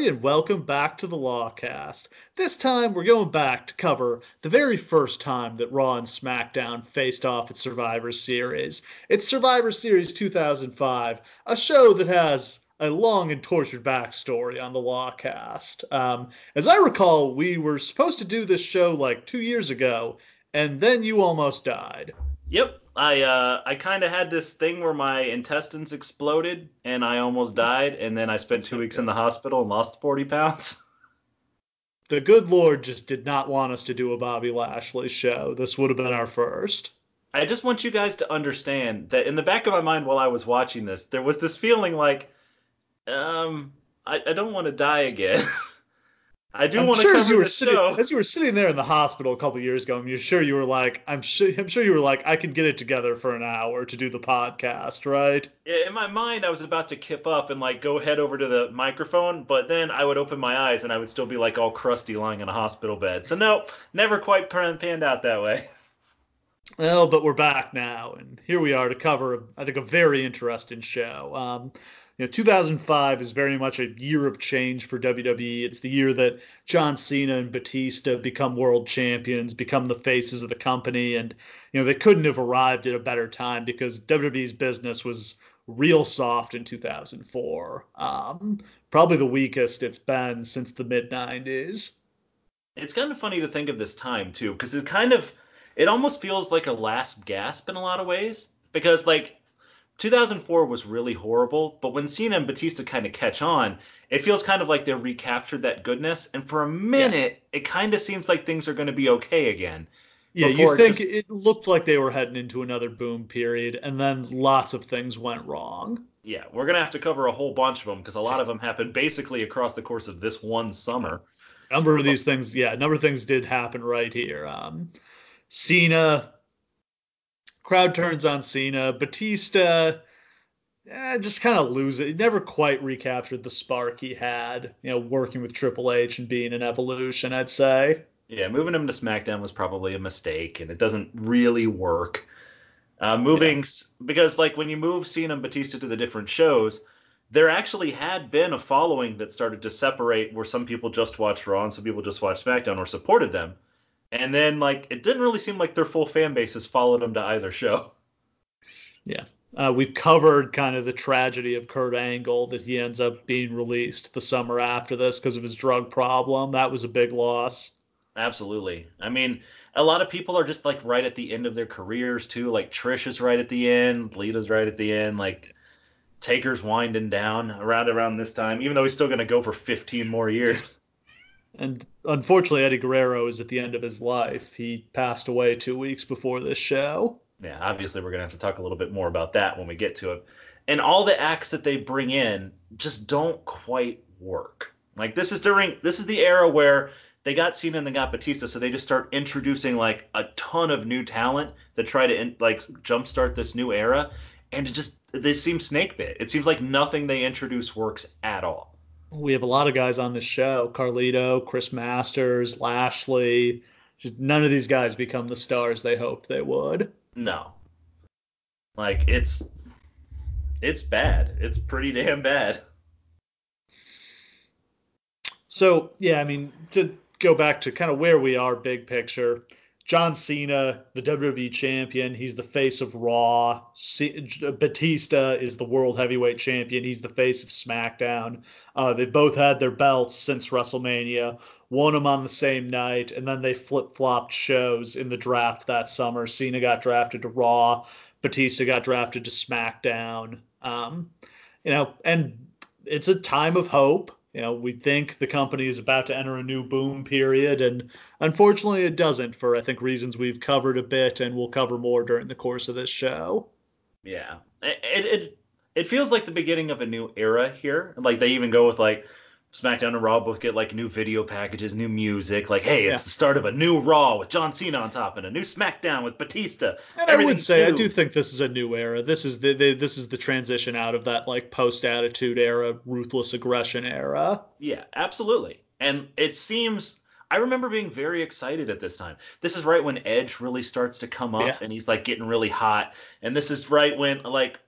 Everybody, and welcome back to the Lawcast. This time, we're going back to cover the very first time that Raw and SmackDown faced off at Survivor Series. It's Survivor Series 2005, a show that has a long and tortured backstory on the Lawcast. Um, as I recall, we were supposed to do this show like two years ago, and then you almost died. Yep, I uh, I kind of had this thing where my intestines exploded and I almost died, and then I spent two weeks in the hospital and lost 40 pounds. The good Lord just did not want us to do a Bobby Lashley show. This would have been our first. I just want you guys to understand that in the back of my mind while I was watching this, there was this feeling like, um, I, I don't want to die again. I do want to sure cover as you were the sitting, show. as you were sitting there in the hospital a couple years ago, you're sure you were like, I'm sure, I'm sure you were like, I can get it together for an hour to do the podcast, right? Yeah, in my mind, I was about to kip up and like go head over to the microphone, but then I would open my eyes and I would still be like all crusty lying in a hospital bed. So no, never quite pan- panned out that way. Well, but we're back now, and here we are to cover, I think, a very interesting show. Um, you know, 2005 is very much a year of change for WWE. It's the year that John Cena and Batista become world champions, become the faces of the company, and you know they couldn't have arrived at a better time because WWE's business was real soft in 2004. Um, probably the weakest it's been since the mid 90s. It's kind of funny to think of this time too, because it kind of it almost feels like a last gasp in a lot of ways. Because like 2004 was really horrible, but when Cena and Batista kind of catch on, it feels kind of like they recaptured that goodness. And for a minute, it kind of seems like things are going to be okay again. Yeah, you Before it think just- it looked like they were heading into another boom period, and then lots of things went wrong. Yeah, we're gonna have to cover a whole bunch of them because a lot of them happened basically across the course of this one summer. A number of these things, yeah, a number of things did happen right here. Um, Cena, crowd turns on Cena. Batista, eh, just kind of lose it. He never quite recaptured the spark he had, you know, working with Triple H and being an evolution, I'd say. Yeah, moving him to SmackDown was probably a mistake, and it doesn't really work. Uh, moving s because like when you move Cena and Batista to the different shows, there actually had been a following that started to separate, where some people just watched Raw and some people just watched SmackDown or supported them, and then like it didn't really seem like their full fan bases followed them to either show. Yeah. Uh, we've covered kind of the tragedy of Kurt Angle that he ends up being released the summer after this because of his drug problem. That was a big loss. Absolutely. I mean, a lot of people are just like right at the end of their careers too. Like Trish is right at the end, Lita's right at the end, like Taker's winding down around around this time, even though he's still gonna go for 15 more years. And unfortunately, Eddie Guerrero is at the end of his life. He passed away two weeks before this show. Yeah, obviously we're gonna have to talk a little bit more about that when we get to it. And all the acts that they bring in just don't quite work. Like this is during this is the era where they got Cena and they got Batista, so they just start introducing like a ton of new talent to try to in, like jumpstart this new era, and it just they seem snake bit. It seems like nothing they introduce works at all. We have a lot of guys on this show Carlito, Chris Masters, Lashley. Just none of these guys become the stars they hoped they would. No, like it's it's bad. It's pretty damn bad. So, yeah, I mean, to go back to kind of where we are, big picture. John Cena, the WWE champion, he's the face of Raw. Batista is the world heavyweight champion. He's the face of SmackDown. Uh, they both had their belts since WrestleMania, won them on the same night, and then they flip flopped shows in the draft that summer. Cena got drafted to Raw, Batista got drafted to SmackDown. Um, you know, and it's a time of hope. You know, we think the company is about to enter a new boom period, and unfortunately, it doesn't for I think reasons we've covered a bit, and we'll cover more during the course of this show. Yeah, it it it, it feels like the beginning of a new era here. Like they even go with like SmackDown and Raw both get like new video packages, new music. Like, hey, it's Yeah. the start of a new Raw with John Cena on top, and a new SmackDown with Batista. And I would say I do think this is a new era. This is the, the this is the transition out of that like post attitude era, ruthless aggression era. Yeah, absolutely. And it seems I remember being very excited at this time. This is right when Edge really starts to come up Yeah. and he's like getting really hot. And this is right when like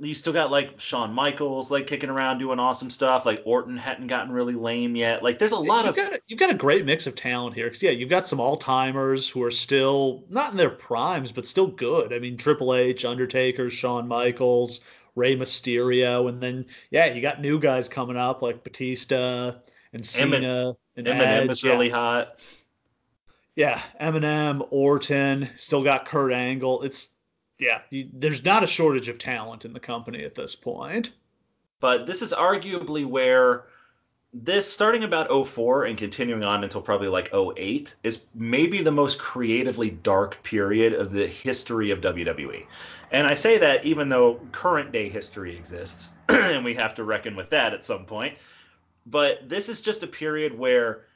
you still got like Shawn Michaels like kicking around doing awesome stuff. Like Orton hadn't gotten really lame yet. Like there's a lot you've of got, you've got a great mix of talent here. Cause yeah, you've got some all timers who are still not in their primes, but still good. I mean, Triple H, Undertaker, Shawn Michaels, Rey Mysterio, and then yeah, you got new guys coming up like Batista and Cena and Eminem Edge. is yeah. really hot. Yeah, Eminem, Orton, still got Kurt Angle. It's yeah, you, there's not a shortage of talent in the company at this point. But this is arguably where this starting about 04 and continuing on until probably like 08 is maybe the most creatively dark period of the history of WWE. And I say that even though current day history exists and we have to reckon with that at some point. But this is just a period where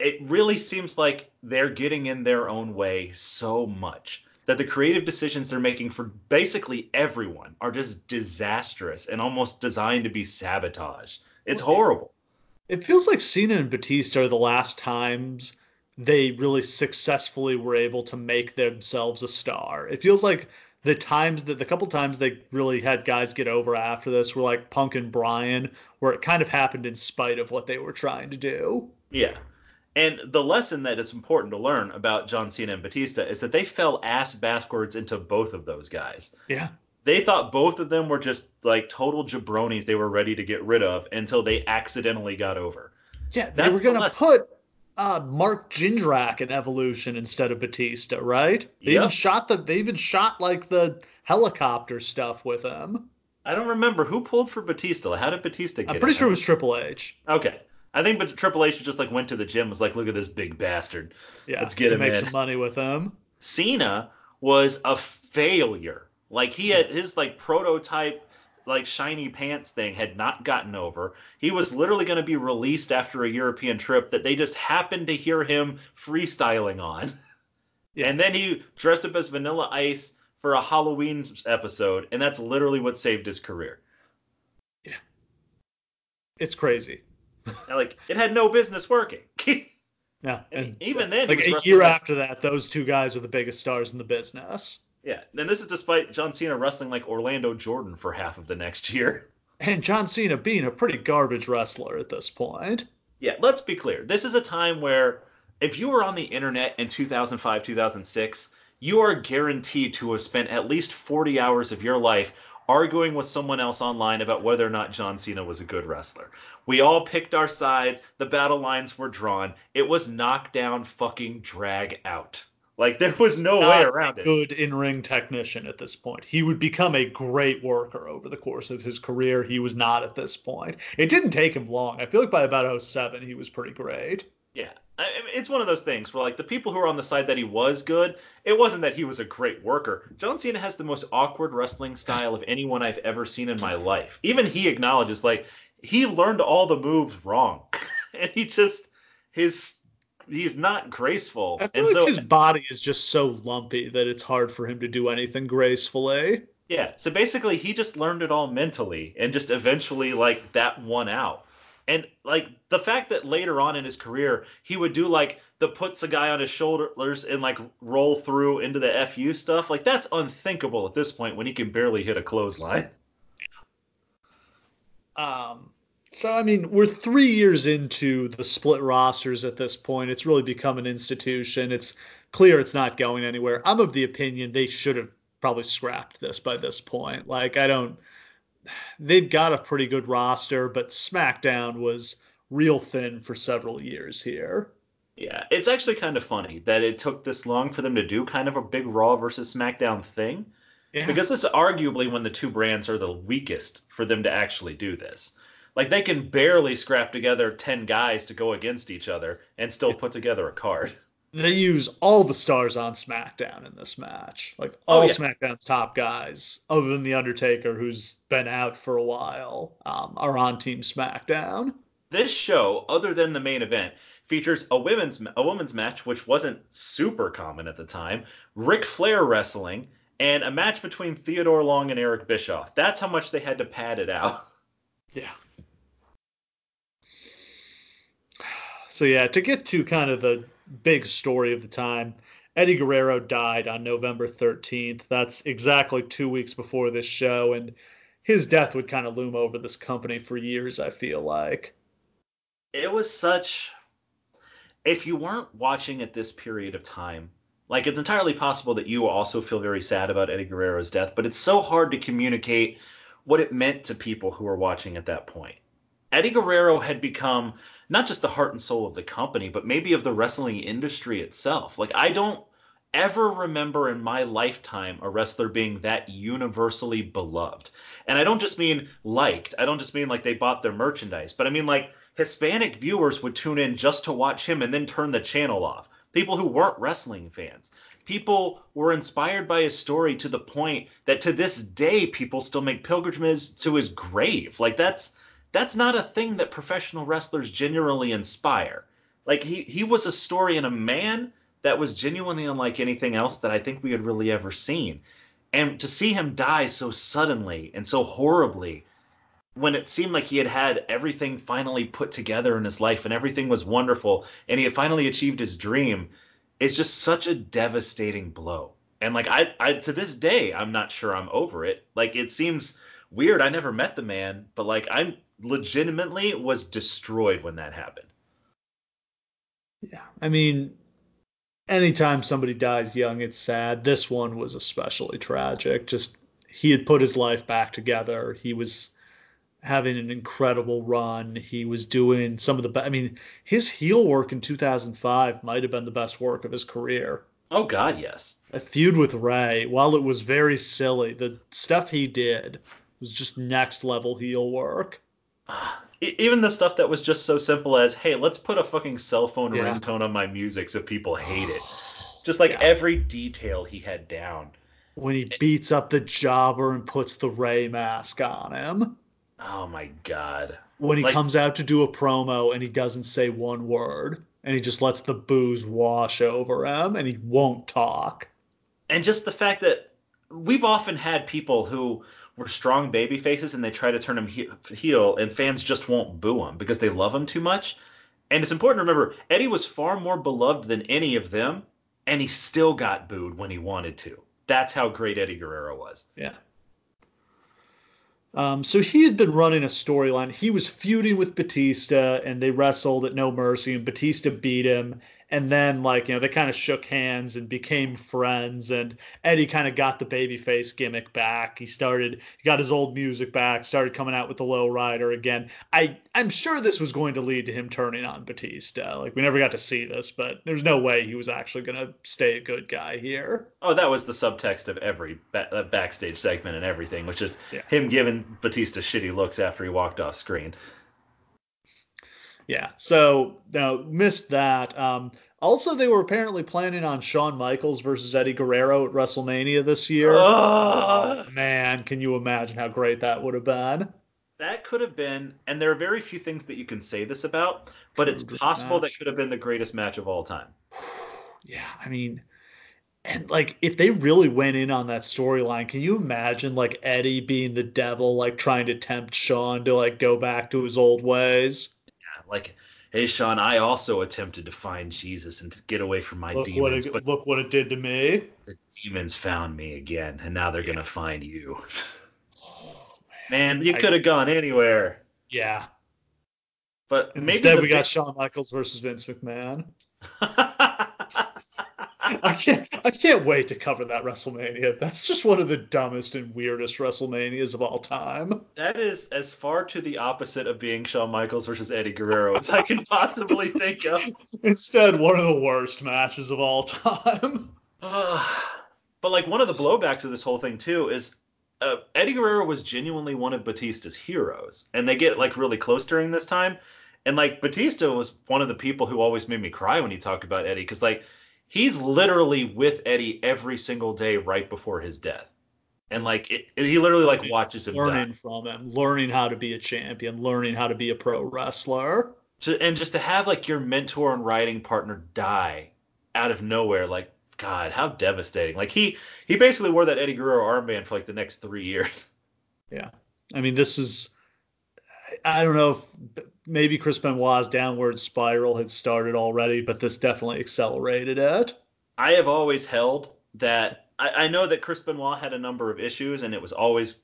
it really seems like they're getting in their own way so much that the creative decisions they're making for basically everyone are just disastrous and almost designed to be sabotage. It's horrible. It feels like Cena and Batista are the last times they really successfully were able to make themselves a star. It feels like the times that the couple times they really had guys get over after this were like Punk and Bryan, where it kind of happened in spite of what they were trying to do. Yeah. And the lesson that is important to learn about John Cena and Batista is that they fell ass backwards into both of those guys. Yeah. They thought both of them were just like total jabronis they were ready to get rid of until they accidentally got over. Yeah, they were gonna put uh, Mark Jindrak in Evolution instead of Batista, right? They even shot the they even shot like the helicopter stuff with him. I don't remember who pulled for Batista. How did Batista get I'm pretty it? sure it was Triple H. Okay. I think but Triple H just like went to the gym was like, look at this big bastard. Yeah, Let's get him make in. some money with him. Cena was a failure. Like he had his like prototype like shiny pants thing had not gotten over. He was literally going to be released after a European trip that they just happened to hear him freestyling on. Yeah. And then he dressed up as Vanilla Ice for a Halloween episode, and that's literally what saved his career. Yeah. It's crazy. Like it had no business working. Yeah, And even then, like a year after that, those two guys are the biggest stars in the business. yeah, and this is despite John Cena wrestling like Orlando Jordan for half of the next year. And John Cena being a pretty garbage wrestler at this point. Yeah, let's be clear. This is a time where if you were on the internet in 2005, 2006, you are guaranteed to have spent at least 40 hours of your life arguing with someone else online about whether or not John Cena was a good wrestler. We all picked our sides, the battle lines were drawn. It was knockdown fucking drag out. Like there was no way around a it. Good in-ring technician at this point. He would become a great worker over the course of his career. He was not at this point. It didn't take him long. I feel like by about 07, he was pretty great. Yeah. I it's one of those things where like the people who are on the side that he was good, it wasn't that he was a great worker. John Cena has the most awkward wrestling style of anyone I've ever seen in my life. Even he acknowledges like he learned all the moves wrong. and he just his he's not graceful. And like so his body is just so lumpy that it's hard for him to do anything gracefully. Eh? Yeah, so basically he just learned it all mentally and just eventually like that won out. And like the fact that later on in his career he would do like the puts a guy on his shoulders and like roll through into the FU stuff, like that's unthinkable at this point when he can barely hit a clothesline. Um, so I mean, we're three years into the split rosters at this point. It's really become an institution. It's clear it's not going anywhere. I'm of the opinion they should have probably scrapped this by this point. Like I don't. They've got a pretty good roster, but SmackDown was real thin for several years here. Yeah, it's actually kind of funny that it took this long for them to do kind of a big Raw versus SmackDown thing. Yeah. Because this is arguably when the two brands are the weakest for them to actually do this. Like they can barely scrap together 10 guys to go against each other and still put together a card. They use all the stars on SmackDown in this match. Like all Oh, yeah. SmackDown's top guys, other than The Undertaker, who's been out for a while, um, are on Team SmackDown. This show, other than the main event, features a women's a women's match which wasn't super common at the time, Ric Flair wrestling, and a match between Theodore Long and Eric Bischoff. That's how much they had to pad it out. Yeah. So yeah, to get to kind of the big story of the time, Eddie Guerrero died on November 13th. That's exactly two weeks before this show, and his death would kind of loom over this company for years. I feel like it was such. If you weren't watching at this period of time, like it's entirely possible that you also feel very sad about Eddie Guerrero's death, but it's so hard to communicate what it meant to people who were watching at that point. Eddie Guerrero had become not just the heart and soul of the company, but maybe of the wrestling industry itself. Like I don't ever remember in my lifetime a wrestler being that universally beloved. And I don't just mean liked. I don't just mean like they bought their merchandise, but I mean like Hispanic viewers would tune in just to watch him and then turn the channel off. People who weren't wrestling fans. People were inspired by his story to the point that to this day people still make pilgrimages to his grave. Like that's that's not a thing that professional wrestlers genuinely inspire. Like he he was a story and a man that was genuinely unlike anything else that I think we had really ever seen. And to see him die so suddenly and so horribly when it seemed like he had had everything finally put together in his life and everything was wonderful and he had finally achieved his dream is just such a devastating blow. And like I, I to this day I'm not sure I'm over it. Like it seems weird. I never met the man, but like I'm legitimately was destroyed when that happened. Yeah. I mean, anytime somebody dies young, it's sad. This one was especially tragic. Just he had put his life back together. He was having an incredible run. He was doing some of the best. I mean, his heel work in 2005 might have been the best work of his career. Oh God, yes. A feud with Rey, while it was very silly, the stuff he did was just next level heel work. Even the stuff that was just so simple as, hey, let's put a fucking cell phone yeah. ringtone on my music so people hate it. Just like yeah. every detail he had down. When he beats up the jobber and puts the Rey mask on him. Oh my god. When he like, comes out to do a promo and he doesn't say one word and he just lets the booze wash over him and he won't talk. And just the fact that we've often had people who were strong baby faces and they try to turn him heel and fans just won't boo him because they love him too much. And it's important to remember Eddie was far more beloved than any of them and he still got booed when he wanted to. That's how great Eddie Guerrero was. Yeah. Um, so he had been running a storyline. He was feuding with Batista, and they wrestled at No Mercy, and Batista beat him and then like you know they kind of shook hands and became friends and eddie kind of got the babyface gimmick back. He started he got his old music back started coming out with the low rider again. I i'm sure this was going to lead to him turning on batista. Like we never got to see this but there's no way he was actually going to stay a good guy here. Oh that was the subtext of every ba- uh, backstage segment and everything which is yeah. him giving batista shitty looks after he walked off screen yeah, so now missed that. Um, also, they were apparently planning on Shawn Michaels versus Eddie Guerrero at WrestleMania this year. Oh, man, can you imagine how great that would have been? That could have been, and there are very few things that you can say this about, but it's possible match. that could have been the greatest match of all time. yeah, I mean, and like if they really went in on that storyline, can you imagine like Eddie being the devil, like trying to tempt Shawn to like go back to his old ways? Like, hey Shawn, I also attempted to find Jesus and to get away from my look demons, what it, but look what it did to me. The demons found me again, and now they're yeah. gonna find you. Oh, man. man. you could have gone anywhere. Yeah. But instead we got Shawn Michaels versus Vince McMahon. I can't I can't wait to cover that WrestleMania. That's just one of the dumbest and weirdest WrestleManias of all time. That is as far to the opposite of being Shawn Michaels versus Eddie Guerrero as I can possibly think of. Instead, one of the worst matches of all time. but like one of the blowbacks of this whole thing too is uh, Eddie Guerrero was genuinely one of Batista's heroes, and they get like really close during this time. And like Batista was one of the people who always made me cry when he talked about Eddie, because like he's literally with Eddie every single day right before his death. And like it, he literally like watches him learning die. from him, learning how to be a champion, learning how to be a pro wrestler. and just to have like your mentor and writing partner die out of nowhere, like God, how devastating! Like he he basically wore that Eddie Guerrero armband for like the next three years. Yeah, I mean this is I don't know if maybe Chris Benoit's downward spiral had started already, but this definitely accelerated it. I have always held that I, I know that Chris Benoit had a number of issues, and it was always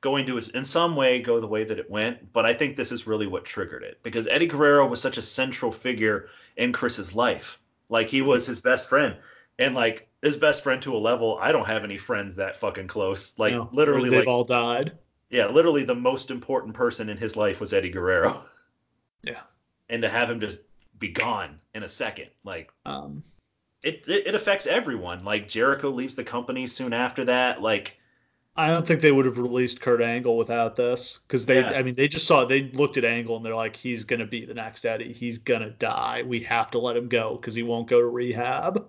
going to in some way go the way that it went, but I think this is really what triggered it because Eddie Guerrero was such a central figure in Chris's life. Like he was his best friend, and like his best friend to a level I don't have any friends that fucking close. Like No, literally, they've like all died. yeah, literally the most important person in his life was Eddie Guerrero, Yeah. and to have him just be gone in a second, like Um, it, it, it affects everyone. Like Jericho leaves the company soon after that. Like I don't think they would have released Kurt Angle without this because they, Yeah. I mean, they just saw, they looked at Angle and they're like, he's gonna be the next Eddie. He's gonna die. We have to let him go because he won't go to rehab.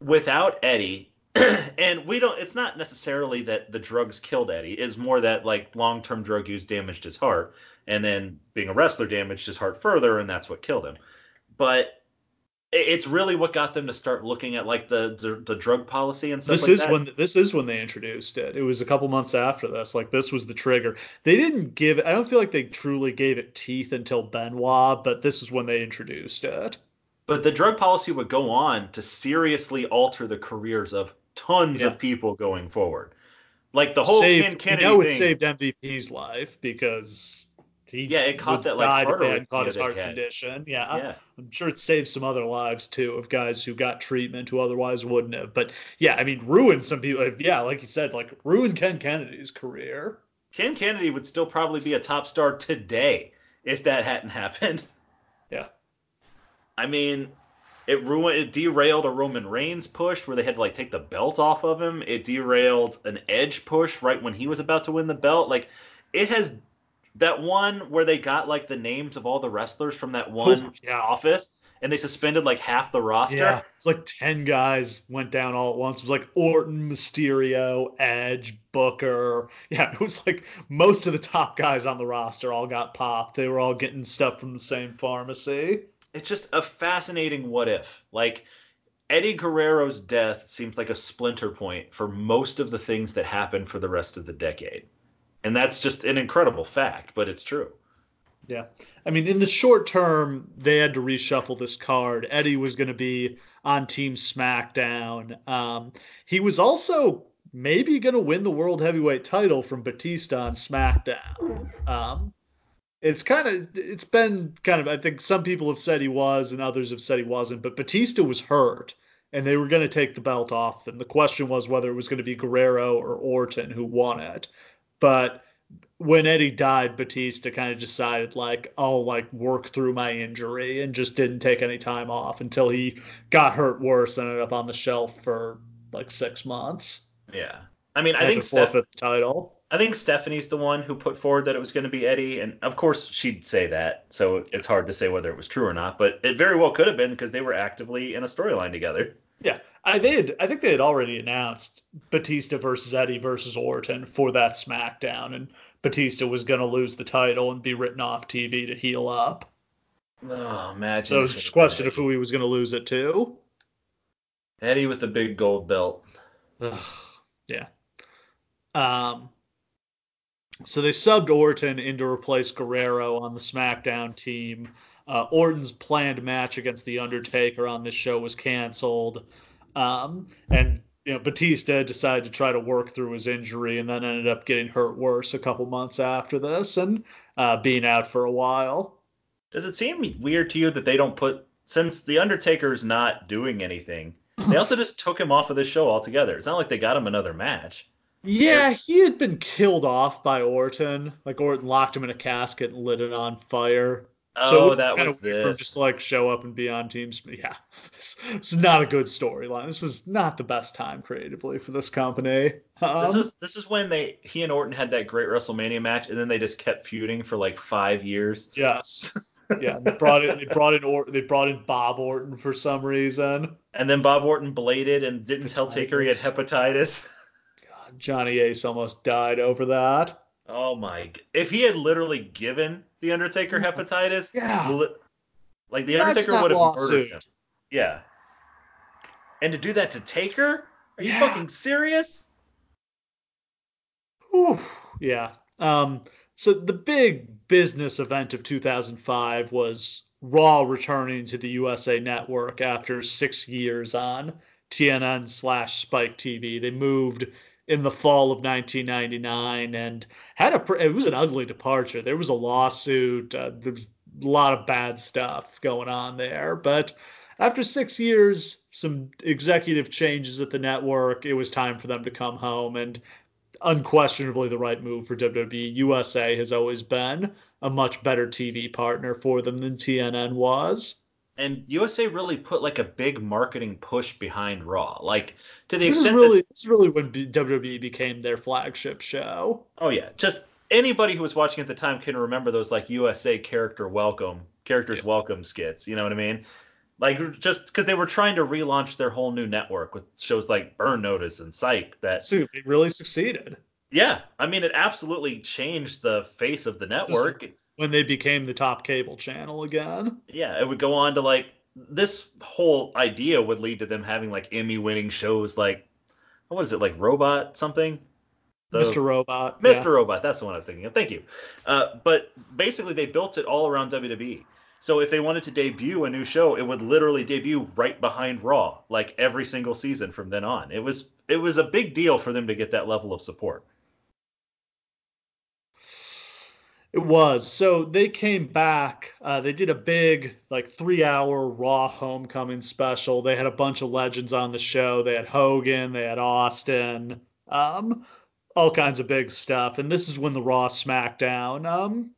without Eddie, and we don't. It's not necessarily that the drugs killed Eddie. It's more that like long-term drug use damaged his heart, and then being a wrestler damaged his heart further, and that's what killed him. But it's really what got them to start looking at like the the, the drug policy and stuff This like is that. when this is when they introduced it. It was a couple months after this. Like this was the trigger. They didn't give. I don't feel like they truly gave it teeth until Benoit, but this is when they introduced it. But the drug policy would go on to seriously alter the careers of tons Yeah. of people going forward. Like the whole saved, Ken Kennedy you know, it thing. saved MVP's life because he Yeah, it caught that, like, if heart they caught his heart condition. Yeah. yeah. I'm sure it saved some other lives too of guys who got treatment who otherwise wouldn't have. But yeah, I mean, ruined some people. Yeah, like you said, like ruined Ken Kennedy's career. Ken Kennedy would still probably be a top star today if that hadn't happened. Yeah. I mean, it ruined, it derailed a Roman Reigns push where they had to like take the belt off of him. It derailed an Edge push right when he was about to win the belt. Like, it has that one where they got like the names of all the wrestlers from that one yeah. office and they suspended like half the roster. Yeah, it's like ten guys went down all at once. It was like Orton, Mysterio, Edge, Booker. Yeah, it was like most of the top guys on the roster all got popped. They were all getting stuff from the same pharmacy. it's just a fascinating what if. Like Eddie Guerrero's death seems like a splinter point for most of the things that happened for the rest of the decade. And that's just an incredible fact, but it's true. Yeah. I mean, in the short term, they had to reshuffle this card. Eddie was going to be on Team SmackDown. Um, he was also maybe going to win the World Heavyweight title from Batista on SmackDown. Um, it's kind of, it's been kind of, I think some people have said he was and others have said he wasn't, but Batista was hurt and they were going to take the belt off them. The question was whether it was going to be Guerrero or Orton who won it. But when Eddie died, Batista kind of decided like I'll like work through my injury and just didn't take any time off until he got hurt worse and ended up on the shelf for like six months. Yeah. I mean, I think Steph, the title. I think Stephanie's the one who put forward that it was going to be Eddie, and of course she'd say that, so it's hard to say whether it was true or not. But it very well could have been because they were actively in a storyline together. Yeah, I had, I think they had already announced Batista versus Eddie versus Orton for that SmackDown, and Batista was going to lose the title and be written off TV to heal up. Oh, imagine. So it was just a question of who he was going to lose it to. Eddie with the big gold belt. Ugh, yeah. Um. So they subbed Orton in to replace Guerrero on the SmackDown team. Uh, Orton's planned match against The Undertaker on this show was canceled. Um, and you know Batista decided to try to work through his injury and then ended up getting hurt worse a couple months after this and uh, being out for a while. Does it seem weird to you that they don't put since the Undertaker's not doing anything? They also just took him off of the show altogether. It's not like they got him another match. Yeah, he had been killed off by Orton. Like Orton locked him in a casket and lit it on fire. Oh, it that was this. just like show up and be on teams. Yeah, this, this is not a good storyline. This was not the best time creatively for this company. Um, This is this is when they he and Orton had that great WrestleMania match, and then they just kept feuding for like five years. yes, yeah. They brought in they brought in or, they brought in Bob Orton for some reason. And then Bob Orton bladed and didn't tell Taker he had hepatitis. God, Johnny Ace almost died over that. Oh my! If he had literally given the Undertaker hepatitis, Yeah. li- like the Undertaker would have lawsuit. murdered him. Yeah. And to do that to Taker? Are you Yeah. fucking serious? Whew, yeah. Um, so the big business event of 2005 was Raw returning to the USA Network after six years on TNN slash Spike TV. They moved in the fall of 1999 and had a it was an ugly departure. There was a lawsuit. Uh, there was a lot of bad stuff going on there, but after six years, some executive changes at the network, it was time for them to come home and unquestionably the right move for WWE. USA has always been a much better TV partner for them than TNN was. And USA really put like a big marketing push behind Raw, like to the this extent is really that, this is really when WWE became their flagship show. oh yeah, just anybody who was watching at the time can remember those like USA character welcome characters welcome skits. You know what I mean? Like just because they were trying to relaunch their whole new network with shows like Burn Notice and Psych. That So they really succeeded yeah, I mean it absolutely changed the face of the It's just- network. When they became the top cable channel again. yeah, it would go on to like this whole idea would lead to them having like Emmy winning shows like what was it like Robot something? The- Mr. Robot. Mr. yeah. Robot, that's the one I was thinking of. Thank you. Uh, but basically, they built it all around WWE. So if they wanted to debut a new show, it would literally debut right behind Raw, like every single season from then on. It was it was a big deal for them to get that level of support. It was. So they came back. Uh, they did a big, like, three hour Raw homecoming special. They had a bunch of legends on the show. They had Hogan, they had Austin, um, all kinds of big stuff. And this is when the Raw SmackDown um,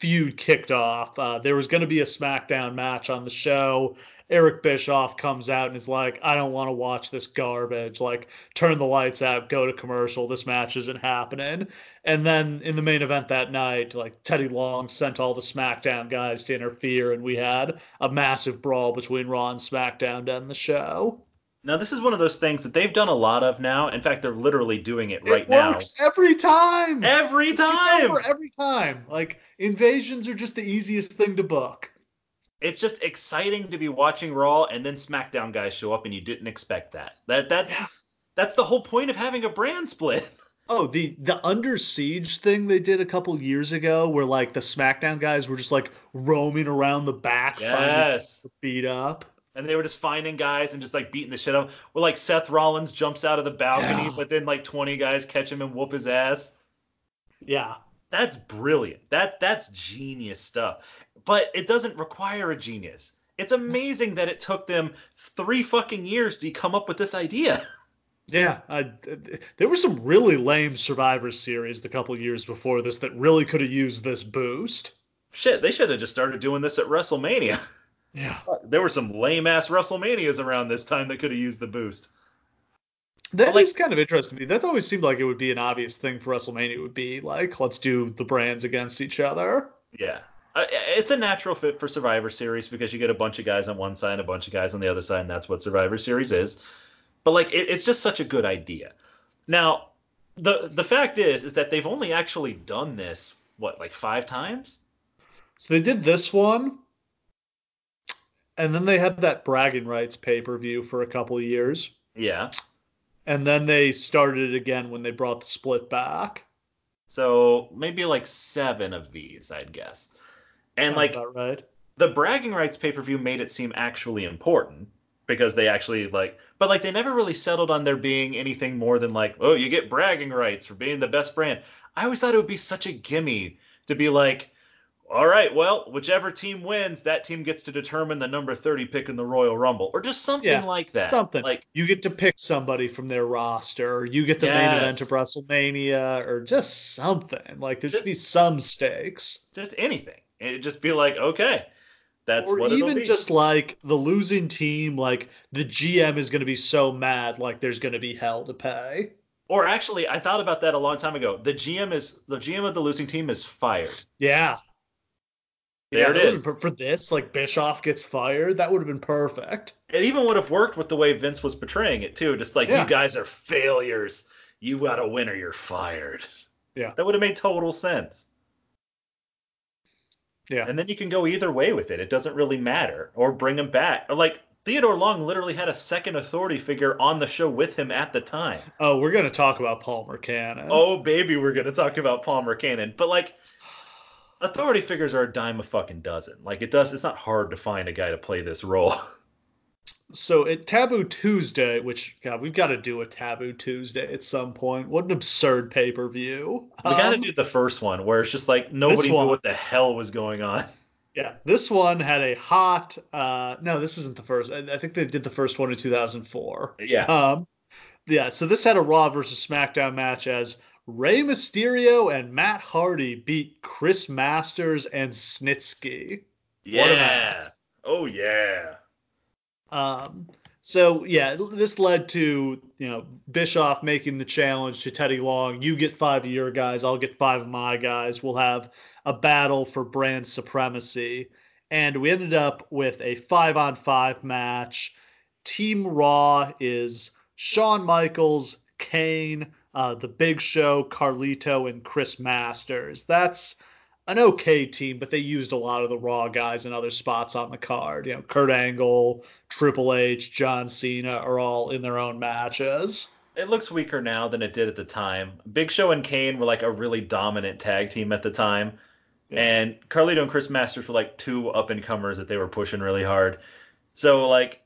feud kicked off. Uh, there was going to be a SmackDown match on the show. Eric Bischoff comes out and is like, I don't want to watch this garbage. Like, turn the lights out, go to commercial. This match isn't happening. And then in the main event that night, like Teddy Long sent all the SmackDown guys to interfere, and we had a massive brawl between Raw and SmackDown to end the show. Now this is one of those things that they've done a lot of now. In fact, they're literally doing it right it now. works every time. Every it's time. over every time. Like invasions are just the easiest thing to book. It's just exciting to be watching Raw and then SmackDown guys show up and you didn't expect that. That that's Yeah. that's the whole point of having a brand split. Oh, the the Under Siege thing they did a couple years ago, where like the SmackDown guys were just like roaming around the back, Yes. beat up. and they were just finding guys and just like beating the shit out. Where like Seth Rollins jumps out of the balcony, Yeah. but then like 20 guys catch him and whoop his ass. Yeah, That's brilliant. That that's genius stuff. But it doesn't require a genius. It's amazing that it took them three fucking years to come up with this idea. yeah. I, there were some really lame Survivor Series the couple years before this that really could have used this boost. Shit, they should have just started doing this at WrestleMania. Yeah. There were some lame ass WrestleManias around this time that could have used the boost. That like- is kind of interesting to me. That always seemed like it would be an obvious thing for WrestleMania. It would be like, let's do the brands against each other. Yeah. Uh, It's a natural fit for Survivor Series because you get a bunch of guys on one side and a bunch of guys on the other side, and that's what Survivor Series is. But like, it, it's just such a good idea. Now, the the fact is, is that they've only actually done this what like five times. So they did this one, and then they had that bragging rights pay per view for a couple of years, Yeah. and then they started it again when they brought the split back. So maybe like seven of these, I'd guess. And Sounds like right. the bragging rights pay per view made it seem actually important because they actually like, but like they never really settled on there being anything more than like, oh, you get bragging rights for being the best brand. I always thought it would be such a gimme to be like, all right, well, whichever team wins, that team gets to determine the number 30 pick in the Royal Rumble, or just something Yeah, like that. Something like, you get to pick somebody from their roster, or you get the main event of WrestleMania, or just something. Like there should be some stakes. just anything. It'd just be like, okay, that's or even just like the losing team, like the GM is going to be so mad, like there's going to be hell to pay. Or actually, I thought about that a long time ago. The GM is the GM of the losing team is fired. Yeah. There yeah, it is. For this, like Bischoff gets fired, that would have been perfect. It even would have worked with the way Vince was portraying it too. Just like Yeah. you guys are failures. You got to win or you're fired. Yeah. That would have made total sense. Yeah. And then you can go either way with it. It doesn't really matter. Or bring him back. Or like Theodore Long literally had a second authority figure on the show with him at the time. Oh, we're going to talk about Palmer Cannon. Oh baby, we're gonna talk about Palmer Cannon. But like authority figures are a dime a fucking dozen. Like it does it's not hard to find a guy to play this role. so at Taboo Tuesday, which God, we've got to do a Taboo Tuesday at some point. What an absurd pay per view. We got to do the first one where it's just like nobody knew what the hell was going on. Yeah, this one had a hot. Uh, no, this isn't the first. I, I think they did the first one in 2004. Yeah. Um, yeah. So this had a Raw versus SmackDown match as Rey Mysterio and Matt Hardy beat Chris Masters and Snitsky. Yeah. Oh yeah. Um, so yeah, this led to you know Bischoff making the challenge to Teddy Long. You get five of your guys, I'll get five of my guys. We'll have a battle for brand supremacy, and we ended up with a five on five match. Team Raw is Shawn Michaels, Kane, uh, the Big Show, Carlito, and Chris Masters. That's an okay team, but they used a lot of the Raw guys in other spots on the card. You know, Kurt Angle, Triple H, John Cena are all in their own matches. It looks weaker now than it did at the time. Big Show and Kane were like a really dominant tag team at the time. Yeah. And Carlito and Chris Masters were like two up and comers that they were pushing really hard. So like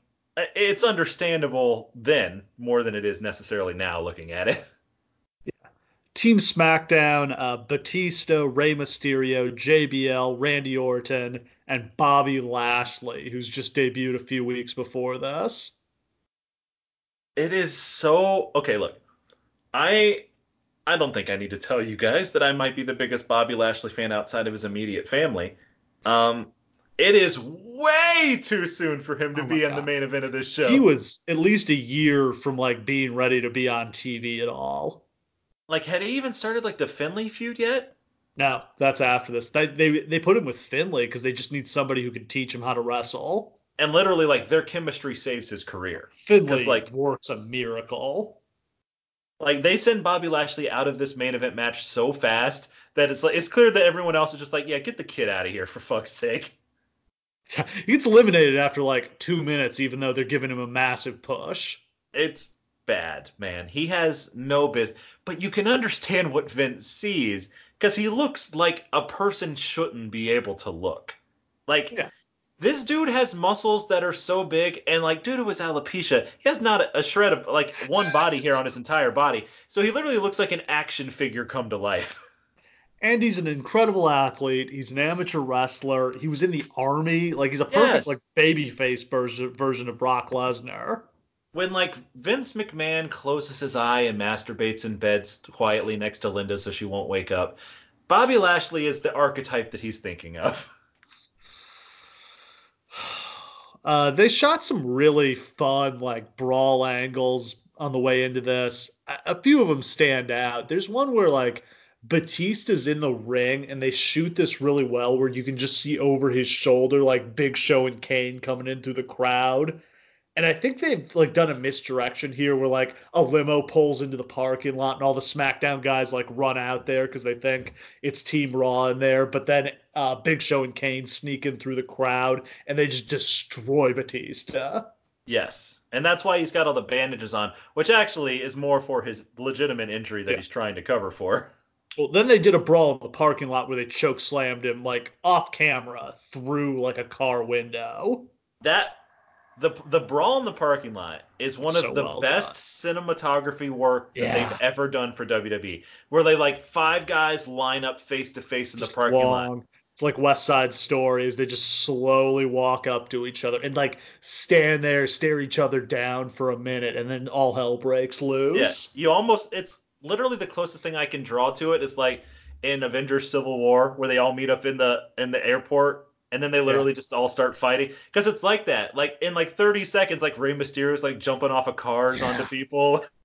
it's understandable then more than it is necessarily now looking at it. Team SmackDown, uh, Batista, Rey Mysterio, JBL, Randy Orton, and Bobby Lashley, who's just debuted a few weeks before this. It is so okay. Look, I I don't think I need to tell you guys that I might be the biggest Bobby Lashley fan outside of his immediate family. Um, it is way too soon for him to oh be God. in the main event of this show. He was at least a year from like being ready to be on TV at all. Like, had he even started like the Finlay feud yet? No, that's after this. They they, they put him with Finlay because they just need somebody who can teach him how to wrestle. And literally, like their chemistry saves his career. Finlay like works a miracle. Like they send Bobby Lashley out of this main event match so fast that it's like it's clear that everyone else is just like, yeah, get the kid out of here for fuck's sake. he gets eliminated after like two minutes, even though they're giving him a massive push. It's bad, man. He has no business. But you can understand what Vince sees because he looks like a person shouldn't be able to look. Like, yeah. this dude has muscles that are so big, and like, due to his alopecia, he has not a, shred of like one body here on his entire body. So he literally looks like an action figure come to life. And he's an incredible athlete. He's an amateur wrestler. He was in the army. Like he's a perfect yes. like babyface version version of Brock Lesnar when like Vince McMahon closes his eye and masturbates in bed quietly next to Linda so she won't wake up, Bobby Lashley is the archetype that he's thinking of. Uh, they shot some really fun like brawl angles on the way into this. A, a few of them stand out. There's one where like Batista's in the ring and they shoot this really well where you can just see over his shoulder like Big Show and Kane coming in through the crowd and I think they've like done a misdirection here where like a limo pulls into the parking lot and all the SmackDown guys like run out there because they think it's Team Raw in there. But then uh, Big Show and Kane sneak in through the crowd and they just destroy Batista. Yes. And that's why he's got all the bandages on, which actually is more for his legitimate injury that yeah. he's trying to cover for. Well, then they did a brawl in the parking lot where they choke slammed him like off camera through like a car window. That the the brawl in the parking lot is one so of the well best done. cinematography work that yeah. they've ever done for WWE. Where they like five guys line up face to face in the parking long. lot. It's like West Side Stories. They just slowly walk up to each other and like stand there, stare each other down for a minute, and then all hell breaks loose. Yeah, you almost it's literally the closest thing I can draw to it is like in Avengers Civil War where they all meet up in the in the airport and then they literally yeah. just all start fighting because it's like that. Like in like 30 seconds, like Rey Mysterio's like jumping off of cars yeah. onto people.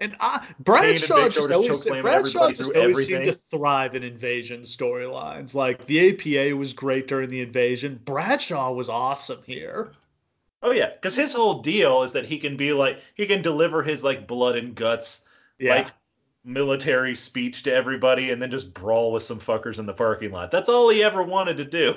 And uh, Bradshaw just always Bradshaw just always seemed to thrive in invasion storylines. Like the APA was great during the invasion. Bradshaw was awesome here. Oh yeah, because his whole deal is that he can be like he can deliver his like blood and guts yeah. like military speech to everybody and then just brawl with some fuckers in the parking lot. That's all he ever wanted to do.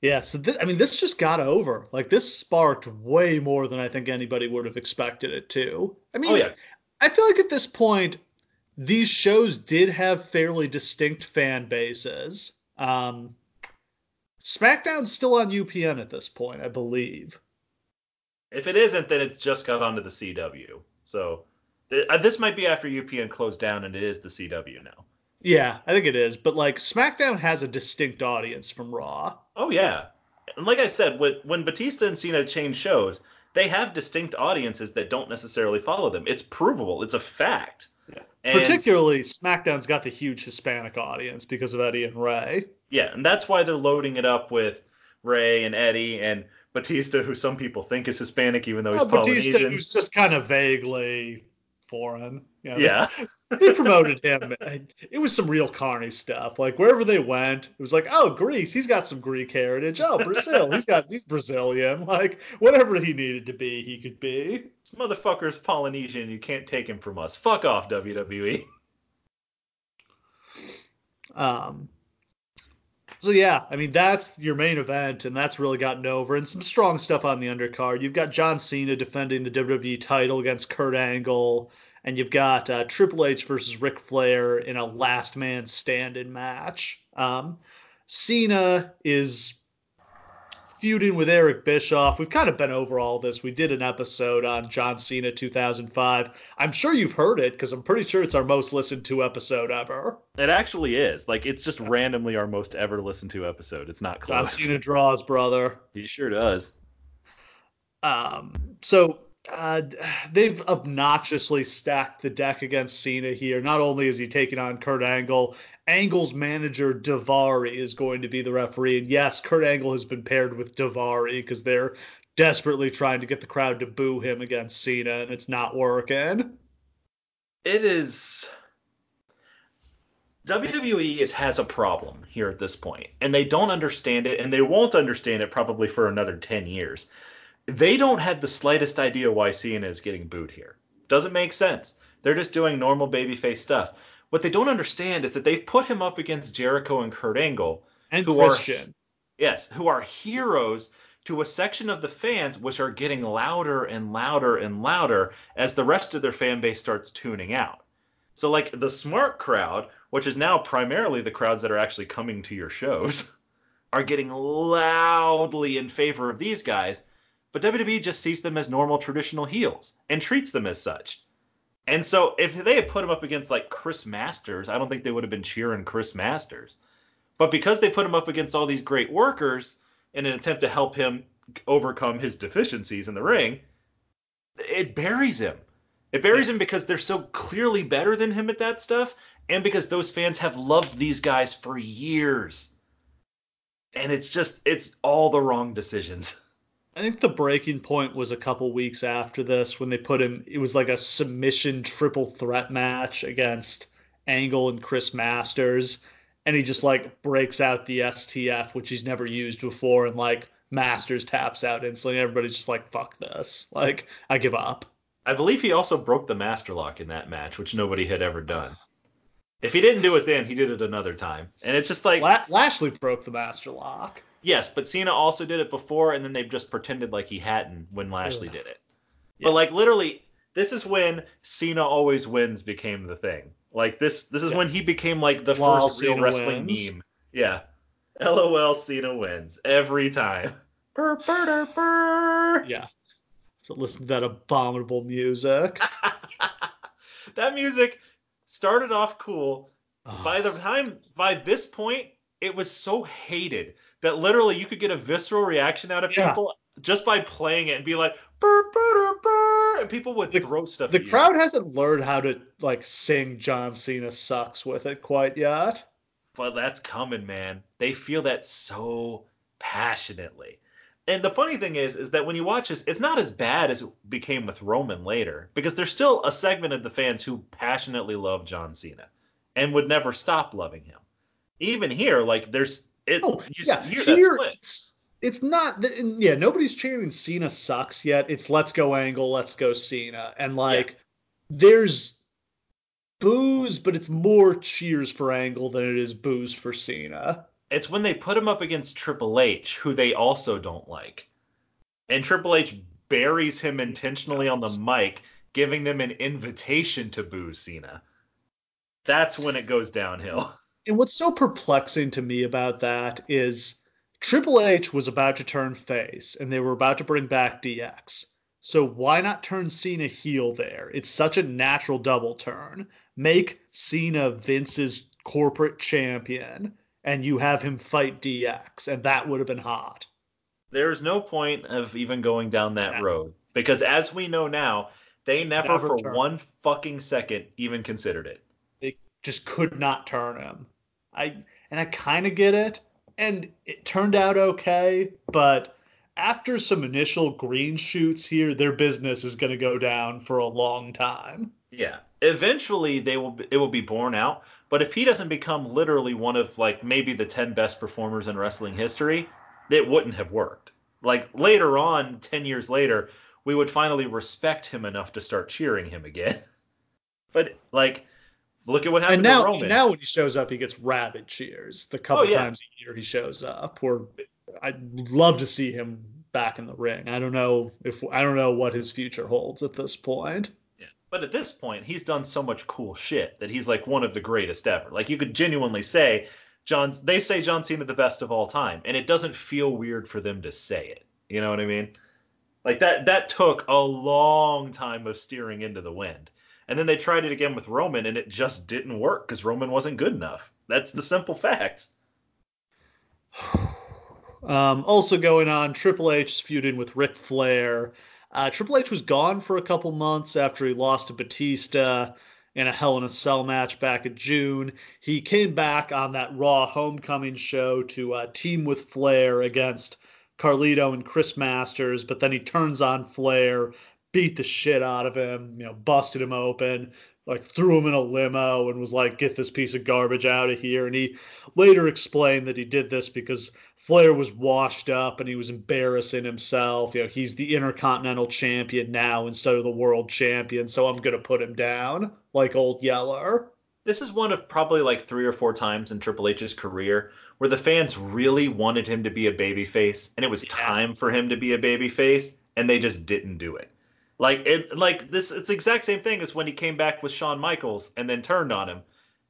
Yeah, so I mean, this just got over. Like, this sparked way more than I think anybody would have expected it to. I mean, oh, yeah. I feel like at this point, these shows did have fairly distinct fan bases. Um, SmackDown's still on UPN at this point, I believe. If it isn't, then it's just got onto the CW. So th- uh, this might be after UPN closed down and it is the CW now. Yeah, I think it is. But like SmackDown has a distinct audience from Raw. Oh yeah, and like I said, when, when Batista and Cena change shows, they have distinct audiences that don't necessarily follow them. It's provable. It's a fact. Yeah. And- Particularly, SmackDown's got the huge Hispanic audience because of Eddie and Rey. Yeah, and that's why they're loading it up with Rey and Eddie and Batista, who some people think is Hispanic, even though he's Uh, Batista, Polynesian. who's just kind of vaguely foreign. You know, yeah, they promoted him. It was some real carny stuff. Like wherever they went, it was like, oh, Greece, he's got some Greek heritage. Oh, Brazil, he's got he's Brazilian. Like whatever he needed to be, he could be. this motherfucker's Polynesian. You can't take him from us. Fuck off. WWE. Um. So yeah, I mean that's your main event, and that's really gotten over, and some strong stuff on the undercard. You've got John Cena defending the WWE title against Kurt Angle, and you've got uh, Triple H versus Ric Flair in a last man standing match. Um, Cena is feuding with Eric Bischoff. We've kind of been over all this. We did an episode on John Cena 2005. I'm sure you've heard it because I'm pretty sure it's our most listened to episode ever. It actually is. Like, it's just randomly our most ever listened to episode. It's not close. John. Cena draws, brother. He sure does. Um, so uh, they've obnoxiously stacked the deck against Cena here. Not only is he taking on Kurt Angle, Angle's manager Daivari is going to be the referee. And yes, Kurt Angle has been paired with Daivari because they're desperately trying to get the crowd to boo him against Cena, and it's not working. It is. WWE is, has a problem here at this point, and they don't understand it, and they won't understand it probably for another 10 years. They don't have the slightest idea why Cena is getting booed here. Doesn't make sense. They're just doing normal babyface stuff. What they don't understand is that they've put him up against Jericho and Kurt Angle, And Who are- yes, who are heroes to a section of the fans which are getting louder and louder and louder as the rest of their fan base starts tuning out. So like the smart crowd, which is now primarily the crowds that are actually coming to your shows, are getting loudly in favor of these guys, but WWE just sees them as normal traditional heels and treats them as such. And so if they had put him up against like Chris Masters, I don't think they would have been cheering Chris Masters. But because they put him up against all these great workers in an attempt to help him overcome his deficiencies in the ring, it buries him. It buries him because they're so clearly better than him at that stuff, and because those fans have loved these guys for years. And it's just, it's all the wrong decisions. I think the breaking point was a couple weeks after this when they put him. It was like a submission triple threat match against Angle and Chris Masters, and he just like breaks out the STF, which he's never used before, and like Masters taps out instantly. Everybody's just like, "Fuck this!" Like, I give up. I believe he also broke the master lock in that match, which nobody had ever done. If he didn't do it then, he did it another time. And it's just like, La- Lashley broke the Master Lock. Yes, but Cena also did it before, and then they've just pretended like he hadn't when Lashley Ugh. did it. Yeah. But like literally, this is when Cena always wins became the thing. Like this, this is Yeah. when he became like the Lol, first real Cena wrestling wins. meme. Yeah. LOL, Cena wins every time. Burr, burr, burr. Yeah. So listen to that abominable music. that music started off cool. By the time, by this point, it was so hated that literally you could get a visceral reaction out of Yeah. people just by playing it and be like, burr, burr, burr, and people would The- throw stuff the crowd hasn't learned how to like sing John Cena sucks with it quite yet. But that's coming, man. They feel that so passionately. And the funny thing is, is that when you watch this, it's not as bad as it became with Roman later, because there's still a segment of the fans who passionately love John Cena and would never stop loving him. Even here, like there's it, Oh, you yeah. hear Here, it's it's not that. Yeah, nobody's cheering Cena sucks yet. It's let's go Angle, let's go Cena, and like there's booze, but it's more cheers for Angle than it is booze for Cena. It's when they put him up against Triple H, who they also don't like. And Triple H buries him intentionally on the mic, giving them an invitation to boo Cena. That's when it goes downhill. And what's so perplexing to me about that is Triple H was about to turn face, and they were about to bring back DX. So why not turn Cena heel there? It's such a natural double turn. Make Cena Vince's corporate champion, and you have him fight DX, and that would have been hot. There's no point of even going down that yeah. road because, as we know now, they never, never for turned. one fucking second even considered it. They just could not turn him. I and I kind of get it, and it turned out okay, but after some initial green shoots here, their business is going to go down for a long time. Yeah, eventually they will it will be borne out. But if he doesn't become literally one of like maybe the ten best performers in wrestling history, it wouldn't have worked. Like later on, ten years later, we would finally respect him enough to start cheering him again. But like, look at what happened and now, to Roman. Now when he shows up, he gets rabid cheers. The couple oh, yeah. times a year he shows up, or I'd love to see him back in the ring. I don't know if I don't know what his future holds at this point. Yeah. But at this point, he's done so much cool shit that he's like one of the greatest ever. Like you could genuinely say John they say John Cena the best of all time, and it doesn't feel weird for them to say it. You know what I mean? Like that that took a long time of steering into the wind. And then they tried it again with Roman and it just didn't work because Roman wasn't good enough. That's the simple facts. Um, also going on, Triple H is feuding with Ric Flair. Uh, Triple H was gone for a couple months after he lost to Batista in a Hell in a Cell match back in June. He came back on that Raw Homecoming show to uh, team with Flair against Carlito and Chris Masters, but then he turns on Flair, beat the shit out of him, you know, busted him open, like threw him in a limo and was like, get this piece of garbage out of here. And he later explained that he did this because Flair was washed up and he was embarrassing himself. You know, he's the Intercontinental Champion now instead of the World Champion, so I'm gonna put him down like old Yeller. This is one of probably like three or four times in Triple H's career where the fans really wanted him to be a babyface, and it was yeah. time for him to be a babyface, and they just didn't do it. Like it, like this, it's the exact same thing as when he came back with Shawn Michaels and then turned on him.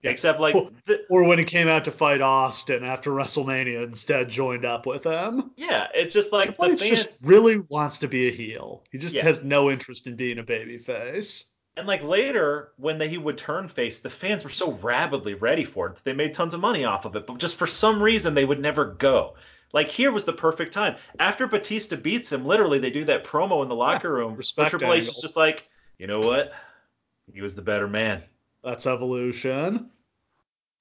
Yeah. Except like, the, or when he came out to fight Austin after WrestleMania, instead joined up with him. Yeah, it's just like the fans just really wants to be a heel. He just yeah. has no interest in being a babyface. And like later, when they, he would turn face, the fans were so rabidly ready for it that they made tons of money off of it. But just for some reason, they would never go. Like here was the perfect time. After Batista beats him, literally they do that promo in the locker room. Respect Triple H is just like, you know what? He was the better man. That's evolution.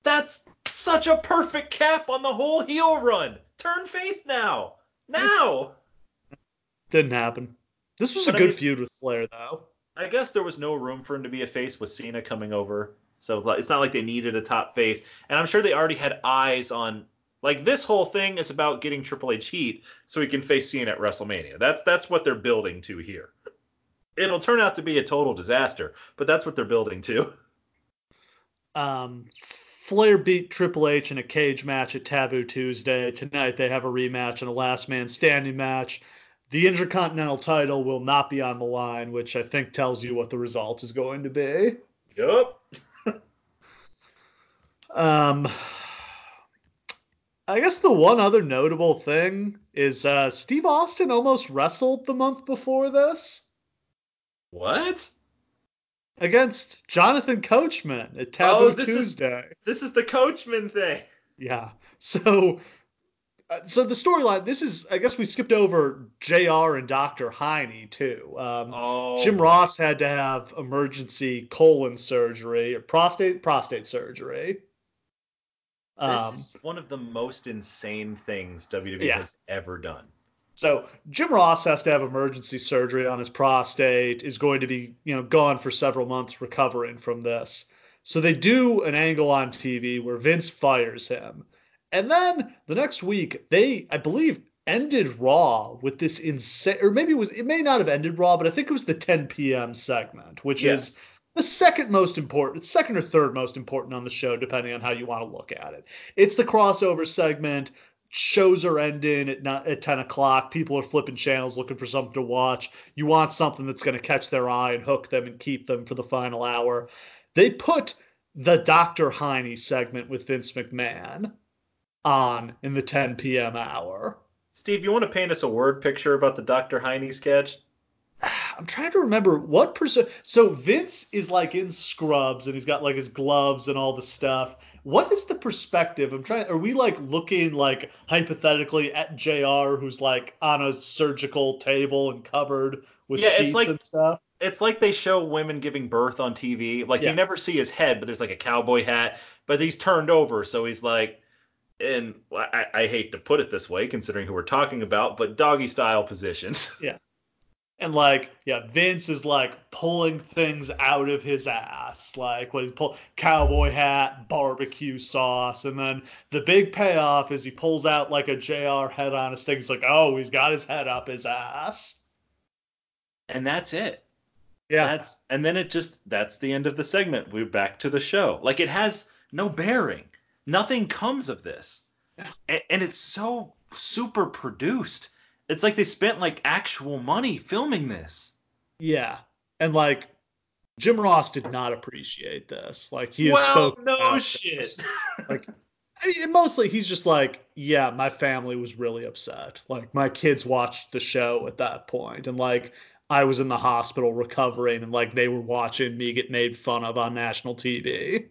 That's such a perfect cap on the whole heel run. Turn face now. Now. Didn't happen. This was but a good I mean, feud with Flair, though. I guess there was no room for him to be a face with Cena coming over. So it's not like they needed a top face. And I'm sure they already had eyes on like this whole thing is about getting Triple H heat so he can face Cena at WrestleMania. That's that's what they're building to here. It'll turn out to be a total disaster, but that's what they're building to. Um, Flair beat Triple H in a cage match at Taboo Tuesday. Tonight they have a rematch and a last man standing match. The Intercontinental title will not be on the line, which I think tells you what the result is going to be. Yep. um, I guess the one other notable thing is uh, Steve Austin almost wrestled the month before this. What? Against Jonathan Coachman at Taboo oh, this Tuesday. Is, this is the Coachman thing. Yeah. So uh, so the storyline, this is, I guess we skipped over Jr. and Dr. Heiney too. Um, oh. Jim Ross had to have emergency colon surgery, or prostate prostate surgery. Um, this is one of the most insane things WWE yeah. has ever done. So Jim Ross has to have emergency surgery on his prostate. Is going to be, you know, gone for several months recovering from this. So they do an angle on TV where Vince fires him. And then the next week, they, I believe, ended Raw with this insane, or maybe it was, it may not have ended Raw, but I think it was the 10 p.m. segment, which yes. is the second most important, second or third most important on the show, depending on how you want to look at it. It's the crossover segment. Shows are ending at not, at 10 o'clock. People are flipping channels looking for something to watch. You want something that's going to catch their eye and hook them and keep them for the final hour. They put the Dr. Heiney segment with Vince McMahon on in the 10 p.m. hour. Steve, you want to paint us a word picture about the Dr. Heiney sketch? I'm trying to remember what percent. So Vince is like in scrubs and he's got like his gloves and all the stuff. What is the perspective? I'm trying. Are we like looking like hypothetically at Jr. who's like on a surgical table and covered with Yeah, it's sheets like- and stuff? It's like they show women giving birth on TV. Like Yeah. you never see his head, but there's like a cowboy hat, but he's turned over, so he's like, and I, I hate to put it this way, considering who we're talking about, but doggy style positions. And like, yeah, Vince is like pulling things out of his ass, like what he's pull cowboy hat, barbecue sauce, and then the big payoff is he pulls out like a JR head on a stick. He's like, oh, he's got his head up his ass. and that's it. Yeah, That's and then it just that's the end of the segment. We're back to the show. Like it has no bearing. Nothing comes of this. Yeah. And, and it's so super produced. It's like they spent like actual money filming this. yeah, and like Jim Ross did not appreciate this. Like he has well, spoken no shit. this. Like, I mean, mostly he's just like, yeah, my family was really upset. Like, my kids watched the show at that point, and like, I was in the hospital recovering, and like, they were watching me get made fun of on national TV.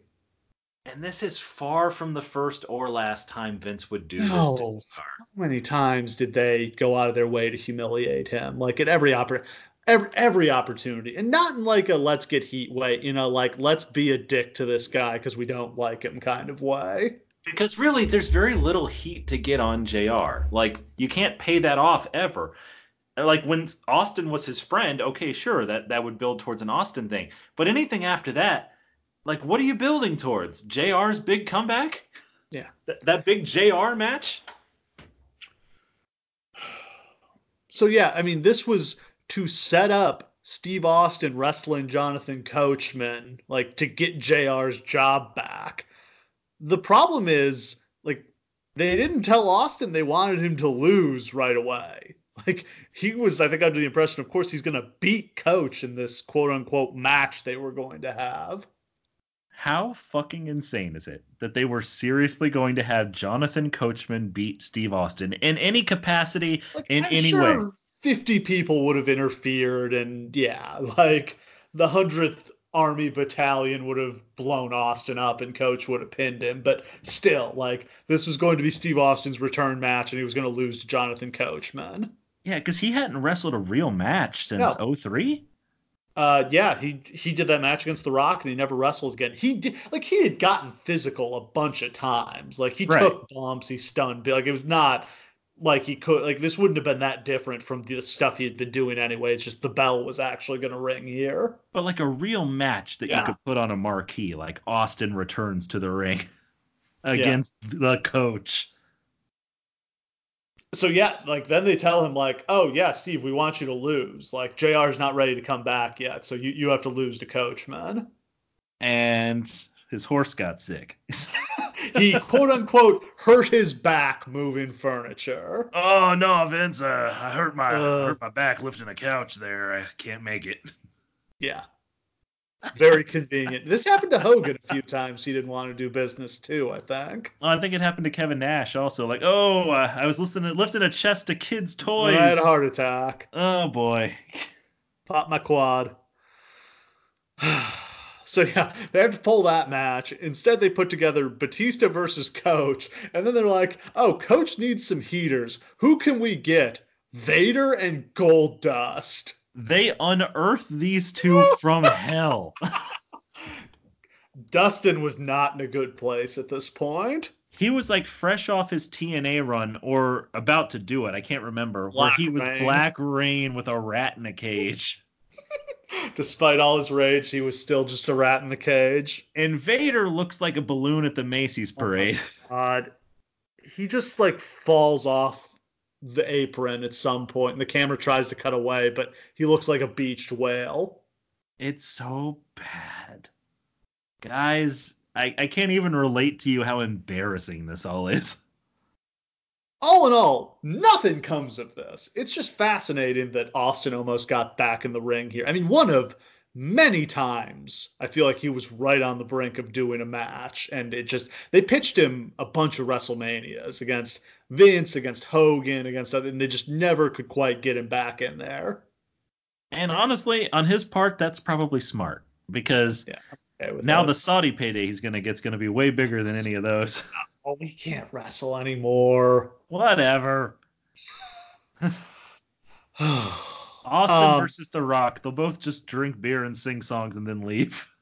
And this is far from the first or last time Vince would do this. to No. How many times did they go out of their way to humiliate him? Like at every oppor- every every opportunity, and not in like a let's get heat way, you know, like let's be a dick to this guy because we don't like him kind of way. Because really, there's very little heat to get on JR. Like, you can't pay that off ever. Like when Austin was his friend, okay, sure, that that would build towards an Austin thing. But anything after that, like, what are you building towards? JR's big comeback? Yeah. Th- that big JR match? So yeah, I mean, this was to set up Steve Austin wrestling Jonathan Coachman, like to get JR's job back. The problem is, like, they didn't tell Austin they wanted him to lose right away. Like, he was, I think, under the impression, of course, he's going to beat Coach in this quote unquote match they were going to have. How fucking insane is it that they were seriously going to have Jonathan Coachman beat Steve Austin in any capacity, Like, in I'm any sure way? 50 people would have interfered, and yeah, like the 100th Army Battalion would have blown Austin up and Coach would have pinned him. But still, like, this was going to be Steve Austin's return match, and he was going to lose to Jonathan Coachman. Yeah, because he hadn't wrestled a real match since No. 03. Uh, yeah, he he did that match against The Rock, and he never wrestled again. He did like he had gotten physical a bunch of times. Like he Right. took bumps, he stunned, like it was not like he could like this wouldn't have been that different from the stuff he had been doing anyway. It's just the bell was actually gonna ring here. But like a real match that Yeah. you could put on a marquee, like Austin returns to the ring against the coach. So yeah, like then they tell him like, oh yeah, Steve, we want you to lose. Like Jr's not ready to come back yet, so you you have to lose to Coach, man. And his horse got sick. He quote unquote hurt his back moving furniture. oh no, Vince! Uh, I hurt my Uh. hurt my back lifting a couch there. I can't make it. Yeah. Very convenient. This happened to Hogan a few times. He didn't want to do business too, I think. Well, I think it happened to Kevin Nash also. Like, oh, uh, I was listening, lifting a chest of kids' toys. I had a heart attack. Oh boy. Pop my quad. So yeah, they have to pull that match. Instead, they put together Batista versus Coach, and then they're like, "Oh, Coach needs some heaters. Who can we get? Vader and Goldust." They unearth these two from hell. Dustin was not in a good place at this point. He was like fresh off his TNA run or about to do it. I can't remember. Black where he was Reign. Black Reign with a rat in a cage. Despite all his rage, he was still just a rat in the cage. And Vader looks like a balloon at the Macy's oh parade. God, he just like falls off the apron at some point, and the camera tries to cut away, but he looks like a beached whale. It's so bad. Guys, I, I can't even relate to you how embarrassing this all is. All in all, nothing comes of this. It's just fascinating that Austin almost got back in the ring here. I mean, one of many times I feel like he was right on the brink of doing a match, and it just they pitched him a bunch of WrestleManias against Vince, against Hogan, against other, and they just never could quite get him back in there. And honestly, on his part, that's probably smart because Yeah, now that. the Saudi payday he's gonna get get's gonna be way bigger than any of those. oh, we can't wrestle anymore. Whatever. Austin Um, versus The Rock. They'll both just drink beer and sing songs and then leave.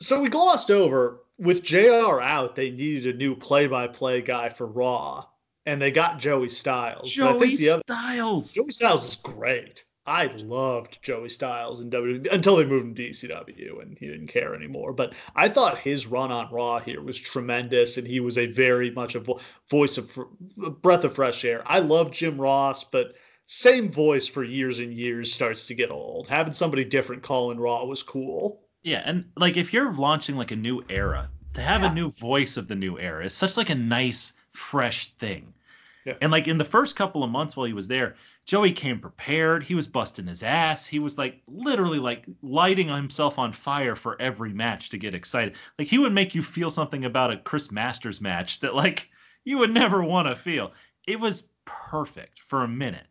So we glossed over with JR out, they needed a new play-by-play guy for Raw, and they got Joey Styles. Joey think the other, Styles. Joey Styles is great. I loved Joey Styles in WWE until they moved him to ECW and he didn't care anymore. But I thought his run on Raw here was tremendous, and he was a very much a vo- voice of fr- breath of fresh air. I love Jim Ross, but same voice for years and years starts to get old. Having somebody different calling Raw was cool. Yeah, and like if you're launching like a new era, to have Yeah. a new voice of the new era is such like a nice, fresh thing. Yeah. And like in the first couple of months while he was there, Joey came prepared. He was busting his ass. He was like literally like lighting himself on fire for every match to get excited. Like he would make you feel something about a Chris Masters match that like you would never want to feel. It was perfect for a minute.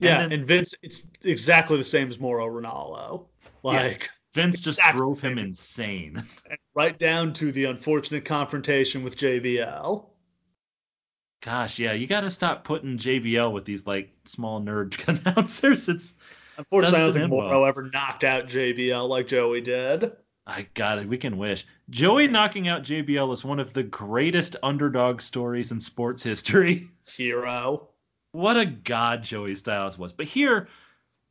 And Yeah, then- and Vince, it's exactly the same as Mauro Ranallo. Like Vince just Exactly drove him insane. right down to the unfortunate confrontation with JBL. Gosh, yeah, you got to stop putting JBL with these like small nerd announcers. It's Unfortunately, I don't think Mauro well. ever knocked out JBL like Joey did. I got it. We can wish. Joey knocking out JBL is one of the greatest underdog stories in sports history. Hero. What a god Joey Styles was. But here,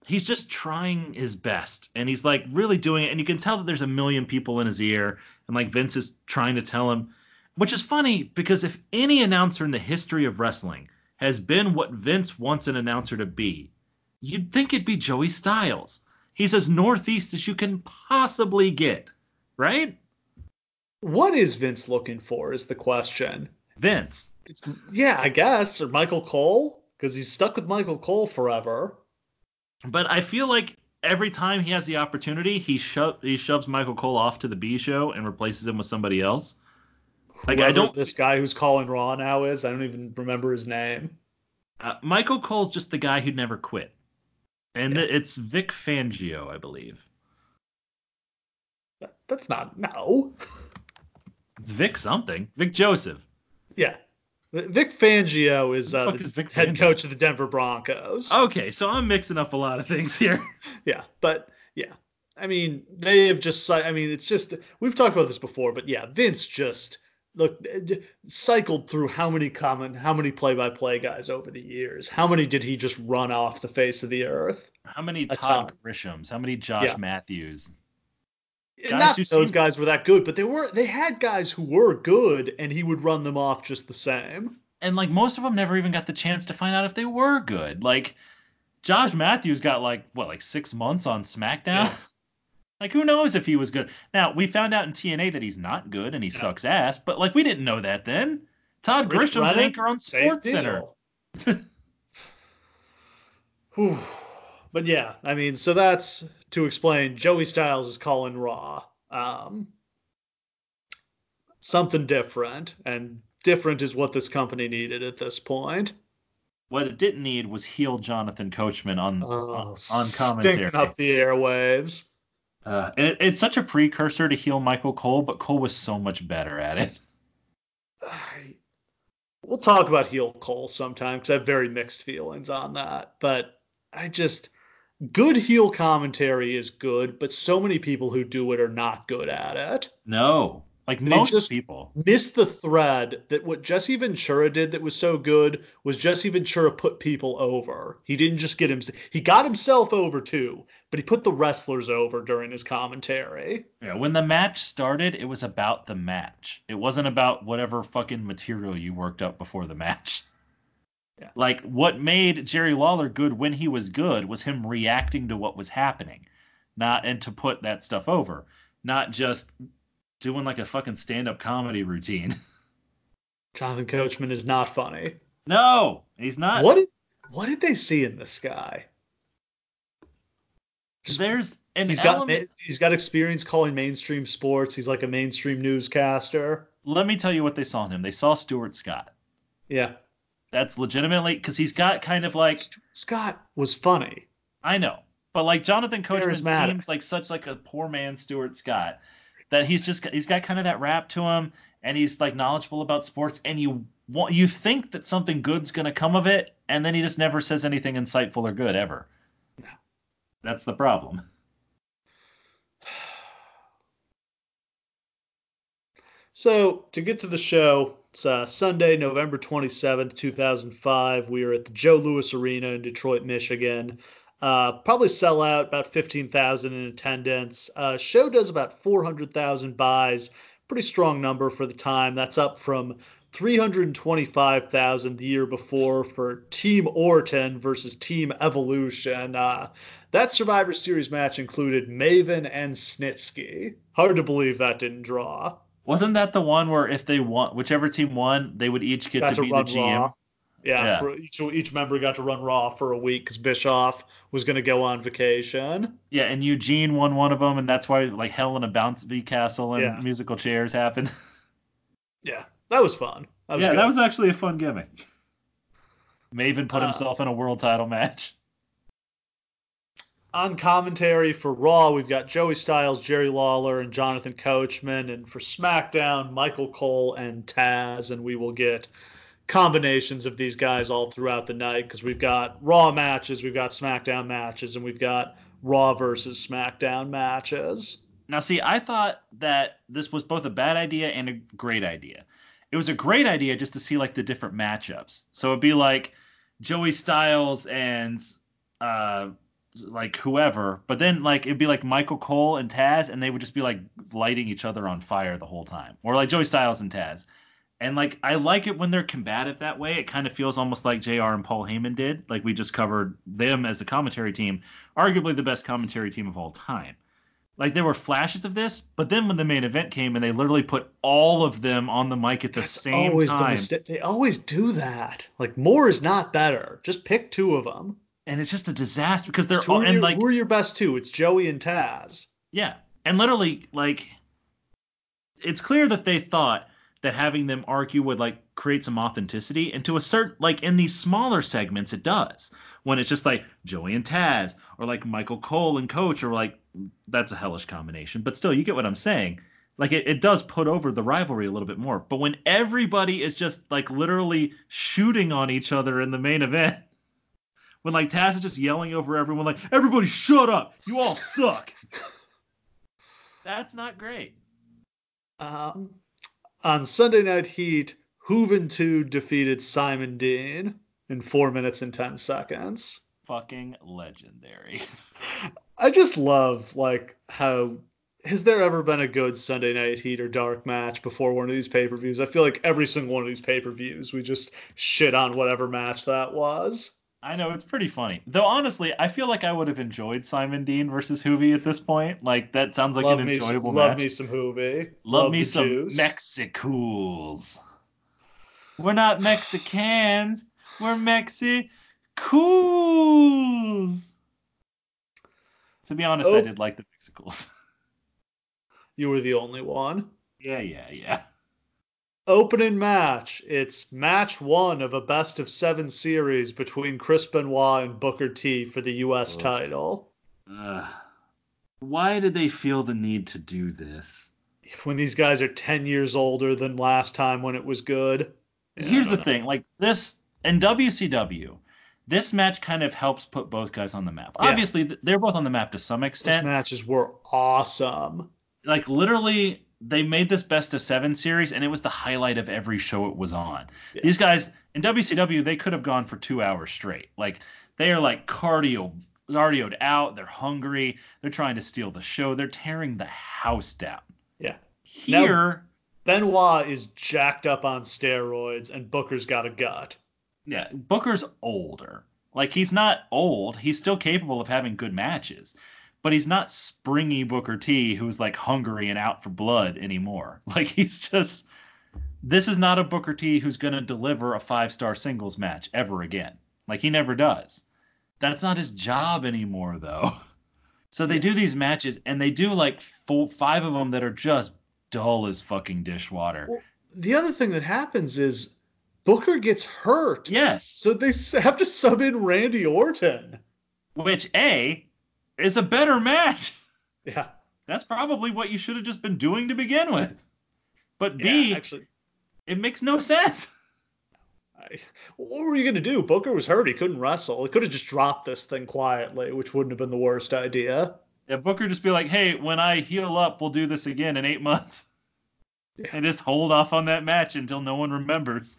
he's just trying his best, and he's like really doing it. And you can tell that there's a million people in his ear, and like Vince is trying to tell him, which is funny because if any announcer in the history of wrestling has been what Vince wants an announcer to be, you'd think it'd be Joey Styles. He's as northeast as you can possibly get, right? What is Vince looking for is the question. Vince. It's yeah, I guess, or Michael Cole, because he's stuck with Michael Cole forever. But I feel like every time he has the opportunity, he sho- he shoves Michael Cole off to the B show and replaces him with somebody else. Like I don't. This guy who's calling Raw now is. I don't even remember his name. Uh, Michael Cole's just the guy who'd never quit, and Yeah. it's Vic Fangio, I believe. That- That's not no. It's Vic something. Vic Joseph. Yeah. Vic Fangio is, the uh, the is Vic head Fangio? coach of the Denver Broncos. Okay, so I'm mixing up a lot of things here. Yeah, but yeah, I mean, they have just. I mean, it's just we've talked about this before, but yeah, Vince just look cycled through how many common, how many play-by-play guys over the years. How many did he just run off the face of the earth? How many Todd. Grishams? How many Josh Yeah. Matthews? Not those guys were that good, but they were. They had guys who were good, and he would run them off just the same. and like most of them never even got the chance to find out if they were good. Like Josh Matthews got like what like six months on SmackDown. Yeah. Like who knows if he was good? Now we found out in TNA that he's not good and he sucks ass, but like we didn't know that then. Todd Rich Grisham's an anchor on Sports Center. But yeah, I mean, so that's to explain. Joey Styles is calling Raw. Um, something different, and different is what this company needed at this point. What it didn't need was heel Jonathan Coachman on Oh, on, on commentary. stinking up the airwaves. Uh, and it, it's such a precursor to heel Michael Cole, but Cole was so much better at it. We'll talk about heel Cole sometime because I have very mixed feelings on that. But I just good heel commentary is good, but so many people who do it are not good at it. No, like They most just- people. Missed the thread that what Jesse Ventura did that was so good was Jesse Ventura put people over. He didn't just get him he got himself over too, but he put the wrestlers over during his commentary. Yeah, when the match started, it was about the match. It wasn't about whatever fucking material you worked up before the match. Yeah. Like what made Jerry Lawler good when he was good was him reacting to what was happening, not and to put that stuff over, not just doing like a fucking stand-up comedy routine. Jonathan Coachman is not funny. no, he's not. What did what did they see in this guy? Just There's an He's got he's got experience calling mainstream sports. He's like a mainstream newscaster. Let me tell you what they saw in him. They saw Stuart Scott. Yeah. That's legitimately because he's got kind of like Scott was funny. I know, but like Jonathan Coachman seems like such like a poor man Stuart Scott that he's just he's got kind of that rap to him, and he's like knowledgeable about sports, and you want you think that something good's gonna come of it, and then he just never says anything insightful or good ever. That's the problem. So to get to the show, it's uh, Sunday, November 27th, 2005. We are at the Joe Louis Arena in Detroit, Michigan. Uh, probably sell out about 15,000 in attendance. Uh, show does about 400,000 buys. Pretty strong number for the time. That's up from 325,000 the year before for Team Orton versus Team Evolution. Uh, that Survivor Series match included Maven and Snitsky. Hard to believe that didn't draw. Wasn't that the one where if they won, whichever team won, they would each get got to to be the GM? Raw. Yeah, Yeah. For each each member got to run Raw for a week because Bischoff was going to go on vacation. Yeah, and Eugene won one of them, and that's why like Hell in a Bouncy Castle and Yeah. musical chairs happened. Yeah, that was fun. That was yeah, good. that was actually a fun gimmick. Maven put Uh, himself in a world title match. On commentary for Raw. We've got Joey Styles, Jerry Lawler, and Jonathan Coachman, and for SmackDown, Michael Cole and Taz. And we will get combinations of these guys all throughout the night because we've got Raw matches, we've got SmackDown matches, and we've got Raw versus SmackDown matches. Now, see, I thought that this was both a bad idea and a great idea. It was a great idea just to see like the different matchups. So it'd be like Joey Styles and uh like whoever, but then like it'd be like Michael Cole and Taz, and they would just be like lighting each other on fire the whole time, or like Joey Styles and Taz. And like I like it when they're combative that way. It kind of feels almost like JR and Paul Heyman did. Like we just covered them as the commentary team, arguably the best commentary team of all time. Like there were flashes of this, but then when the main event came and they literally put all of them on the mic at the That's same always the time, mistake. They always do that. Like more is not better. Just pick two of them. And it's just a disaster because they're who, all and your, like who are your best two? It's Joey and Taz. Yeah, and literally, like, it's clear that they thought that having them argue would like create some authenticity, and to a certain like in these smaller segments, it does. When it's just like Joey and Taz, or like Michael Cole and Coach, or like that's a hellish combination, but still, you get what I'm saying. Like it, it does put over the rivalry a little bit more. But when everybody is just like literally shooting on each other in the main event, when like Taz is just yelling over everyone, like everybody shut up, you all suck. That's not great. Um, on Sunday Night Heat, Hooven Juventud defeated Simon Dean in four minutes and ten seconds. Fucking legendary. I just love like how has there ever been a good Sunday Night Heat or Dark match before one of these pay per views? I feel like every single one of these pay per views we just shit on whatever match that was. I know it's pretty funny. Though honestly, I feel like I would have enjoyed Simon Dean versus Hoovy at this point. Like that sounds like love an me, enjoyable love match. me some Hoovy. Love, me some juice. Mexicools. We're not Mexicans. We're Mexicools. To be honest, Oh. I did like the Mexicools. You were the only one. yeah, yeah, yeah. Opening match. It's match one of a best of seven series between Chris Benoit and Booker T for the U.S. Title. Ugh. why did they feel the need to do this? When these guys are 10 years older than last time when it was good. Yeah, Here's the know. thing, like this in WCW, this match kind of helps put both guys on the map. Yeah. Obviously, they're both on the map to some extent. matches were awesome. Like literally, they made this best of seven series, and it was the highlight of every show it was on. Yeah. These guys in WCW, they could have gone for two hours straight. Like they are like cardio, cardioed out. They're hungry. They're trying to steal the show. They're tearing the house down. Yeah. Now- Here. Benoit is jacked up on steroids, and Booker's got a gut. Yeah, Booker's older. Like he's not old. He's still capable of having good matches. But he's not springy Booker T who's like hungry and out for blood anymore. Like he's just this is not a Booker T who's going to deliver a five-star singles match ever again. Like he never does. That's not his job anymore though. So they do these matches and they do like four, five of them that are just dull as fucking dishwater. Well, the other thing that happens is Booker gets hurt. Yes. So they have to sub in Randy Orton. Which A is a better match. Yeah. That's probably what you should have just been doing to begin with. But B, yeah, actually, it makes no sense. I, what were you going to do? Booker was hurt. He couldn't wrestle. He could have just dropped this thing quietly, which wouldn't have been the worst idea. Yeah, Booker just be like, hey, when I heal up, we'll do this again in eight months. Yeah. And just hold off on that match until no one remembers.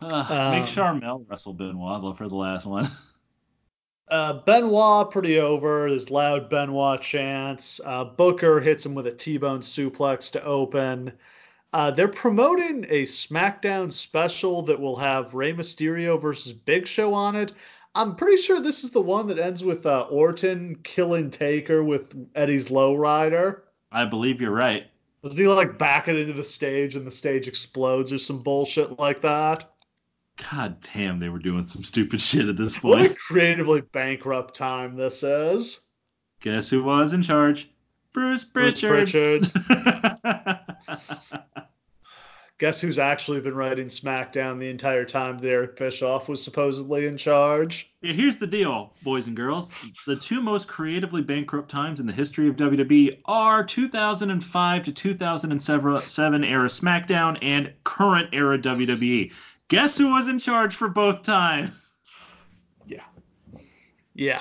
Uh, Um, make Sharmell wrestle Benoit for the last one. Uh, Benoit pretty over. There's loud Benoit chants. Uh, Booker hits him with a T-bone suplex to open. Uh, they're promoting a SmackDown special that will have Rey Mysterio versus Big Show on it. I'm pretty sure this is the one that ends with uh, Orton killing Taker with Eddie's lowrider. I believe you're right. Doesn't he like back it into the stage and the stage explodes or some bullshit like that? God damn, they were doing some stupid shit at this point. What a creatively bankrupt time this is. Guess who was in charge? Bruce Pritchard. Bruce Pritchard. Pritchard. Guess who's actually been writing SmackDown the entire time that Eric Bischoff was supposedly in charge? Yeah, here's the deal, boys and girls. The two most creatively bankrupt times in the history of WWE are 2005 to 2007 era SmackDown and current era WWE. Guess who was in charge for both times? Yeah. Yeah.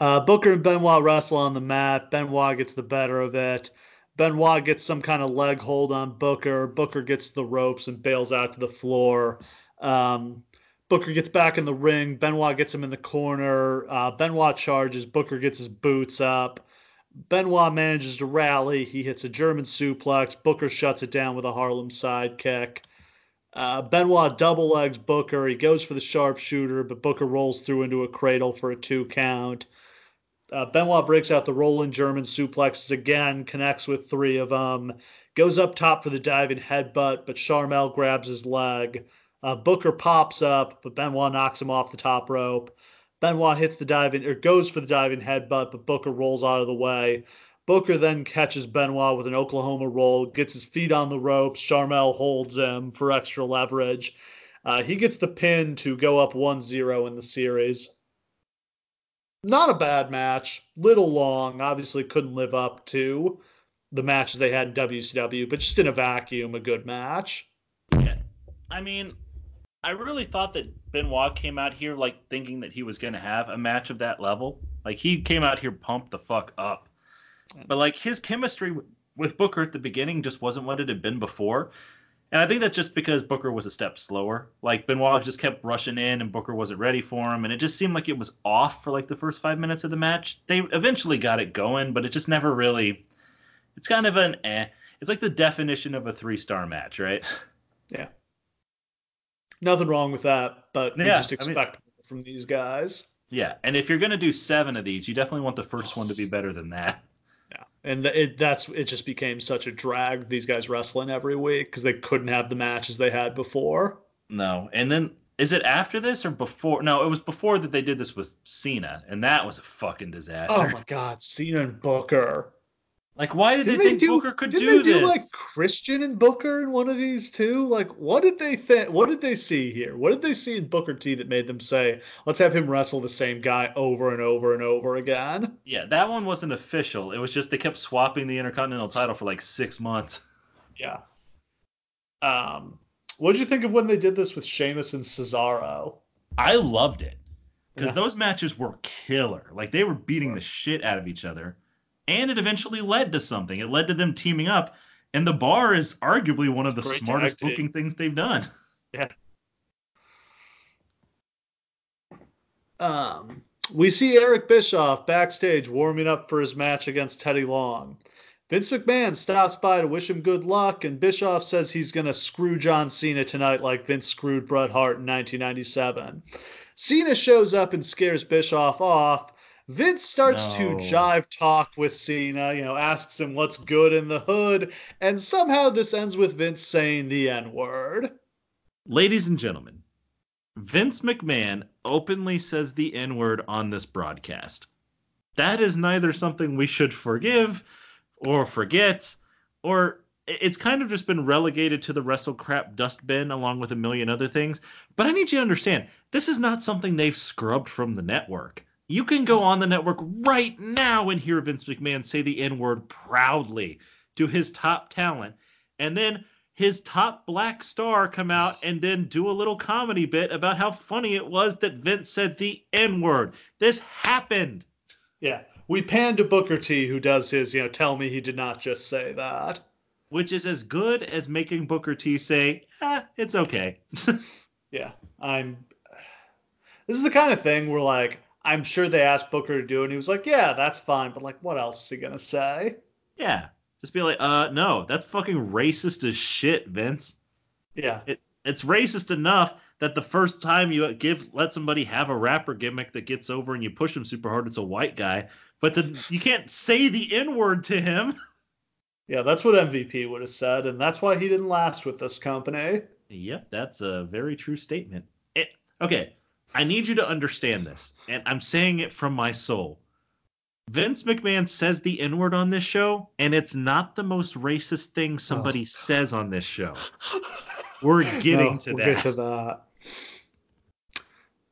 Uh, Booker and Benoit wrestle on the mat. Benoit gets the better of it. Benoit gets some kind of leg hold on Booker. Booker gets the ropes and bails out to the floor. Um, Booker gets back in the ring. Benoit gets him in the corner. Uh, Benoit charges. Booker gets his boots up. Benoit manages to rally. He hits a German suplex. Booker shuts it down with a Harlem sidekick. Uh, Benoit double legs Booker. He goes for the sharpshooter, but Booker rolls through into a cradle for a two count. Uh, Benoit breaks out the rolling German suplexes again, connects with three of them, goes up top for the diving headbutt, but Sharmell grabs his leg. Uh, Booker pops up, but Benoit knocks him off the top rope. Benoit hits the diving or goes for the diving headbutt, but Booker rolls out of the way. Booker then catches Benoit with an Oklahoma roll, gets his feet on the ropes. Sharmell holds him for extra leverage. Uh, he gets the pin to go up 1-0 in the series. Not a bad match, little long. Obviously, couldn't live up to the matches they had in WCW, but just in a vacuum, a good match. Yeah. I mean, I really thought that Benoit came out here like thinking that he was going to have a match of that level. Like he came out here pumped the fuck up. But like his chemistry with Booker at the beginning just wasn't what it had been before. And I think that's just because Booker was a step slower. Like Benoit just kept rushing in and Booker wasn't ready for him and it just seemed like it was off for like the first 5 minutes of the match. They eventually got it going, but it just never really it's kind of an eh. It's like the definition of a 3-star match, right? Yeah. Nothing wrong with that, but we Yeah, just I mean- expect more from these guys. Yeah, and if you're gonna do seven of these, you definitely want the first one to be better than that. Yeah, and it that's it just became such a drag these guys wrestling every week because they couldn't have the matches they had before. No, and then is it after this or before? No, it was before that they did this with Cena, and that was a fucking disaster. Oh my God, Cena and Booker. Like, why did Didn't they think do, Booker could didn't do they do this? like Christian and Booker in one of these too? Like, what did they think? What did they see here? What did they see in Booker T that made them say, "Let's have him wrestle the same guy over and over and over again"? Yeah, that one wasn't official. It was just they kept swapping the Intercontinental title for like six months. Yeah. Um, what did you think of when they did this with Sheamus and Cesaro? I loved it because Yeah. those matches were killer. Like they were beating the shit out of each other, and it eventually led to something. It led to them teaming up, and the bar is arguably one of the Great smartest tag team. booking things they've done. Um, we see Eric Bischoff backstage warming up for his match against Teddy Long. Vince McMahon stops by to wish him good luck, and Bischoff says he's going to screw John Cena tonight like Vince screwed Bret Hart in 1997. Cena shows up and scares Bischoff off. Vince starts to jive talk with Cena, you know, asks him what's good in the hood, and somehow this ends with Vince saying the N word. Ladies and gentlemen, Vince McMahon openly says the N word on this broadcast. That is neither something we should forgive or forget, or it's kind of just been relegated to the WrestleCrap dustbin along with a million other things. But I need you to understand this is not something they've scrubbed from the network. You can go on the network right now and hear Vince McMahon say the N word proudly to his top talent. And then his top black star come out and then do a little comedy bit about how funny it was that Vince said the N word. This happened. Yeah. We pan to Booker T, who does his, you know, tell me he did not just say that. Which is as good as making Booker T say, ah, it's okay. yeah. I'm. This is the kind of thing where, like, I'm sure they asked Booker to do it, and he was like, yeah, that's fine, but, like, what else is he going to say? Yeah. Just be like, uh, no, that's fucking racist as shit, Vince. Yeah. It, it's racist enough that the first time you give let somebody have a rapper gimmick that gets over and you push him super hard, it's a white guy. But to, you can't say the N word to him. Yeah, that's what MVP would have said, and that's why he didn't last with this company. Yep, that's a very true statement. It, okay, I need you to understand this, and I'm saying it from my soul. Vince McMahon says the N word on this show, and it's not the most racist thing somebody oh. says on this show. We're getting no, to we'll that. Get to that.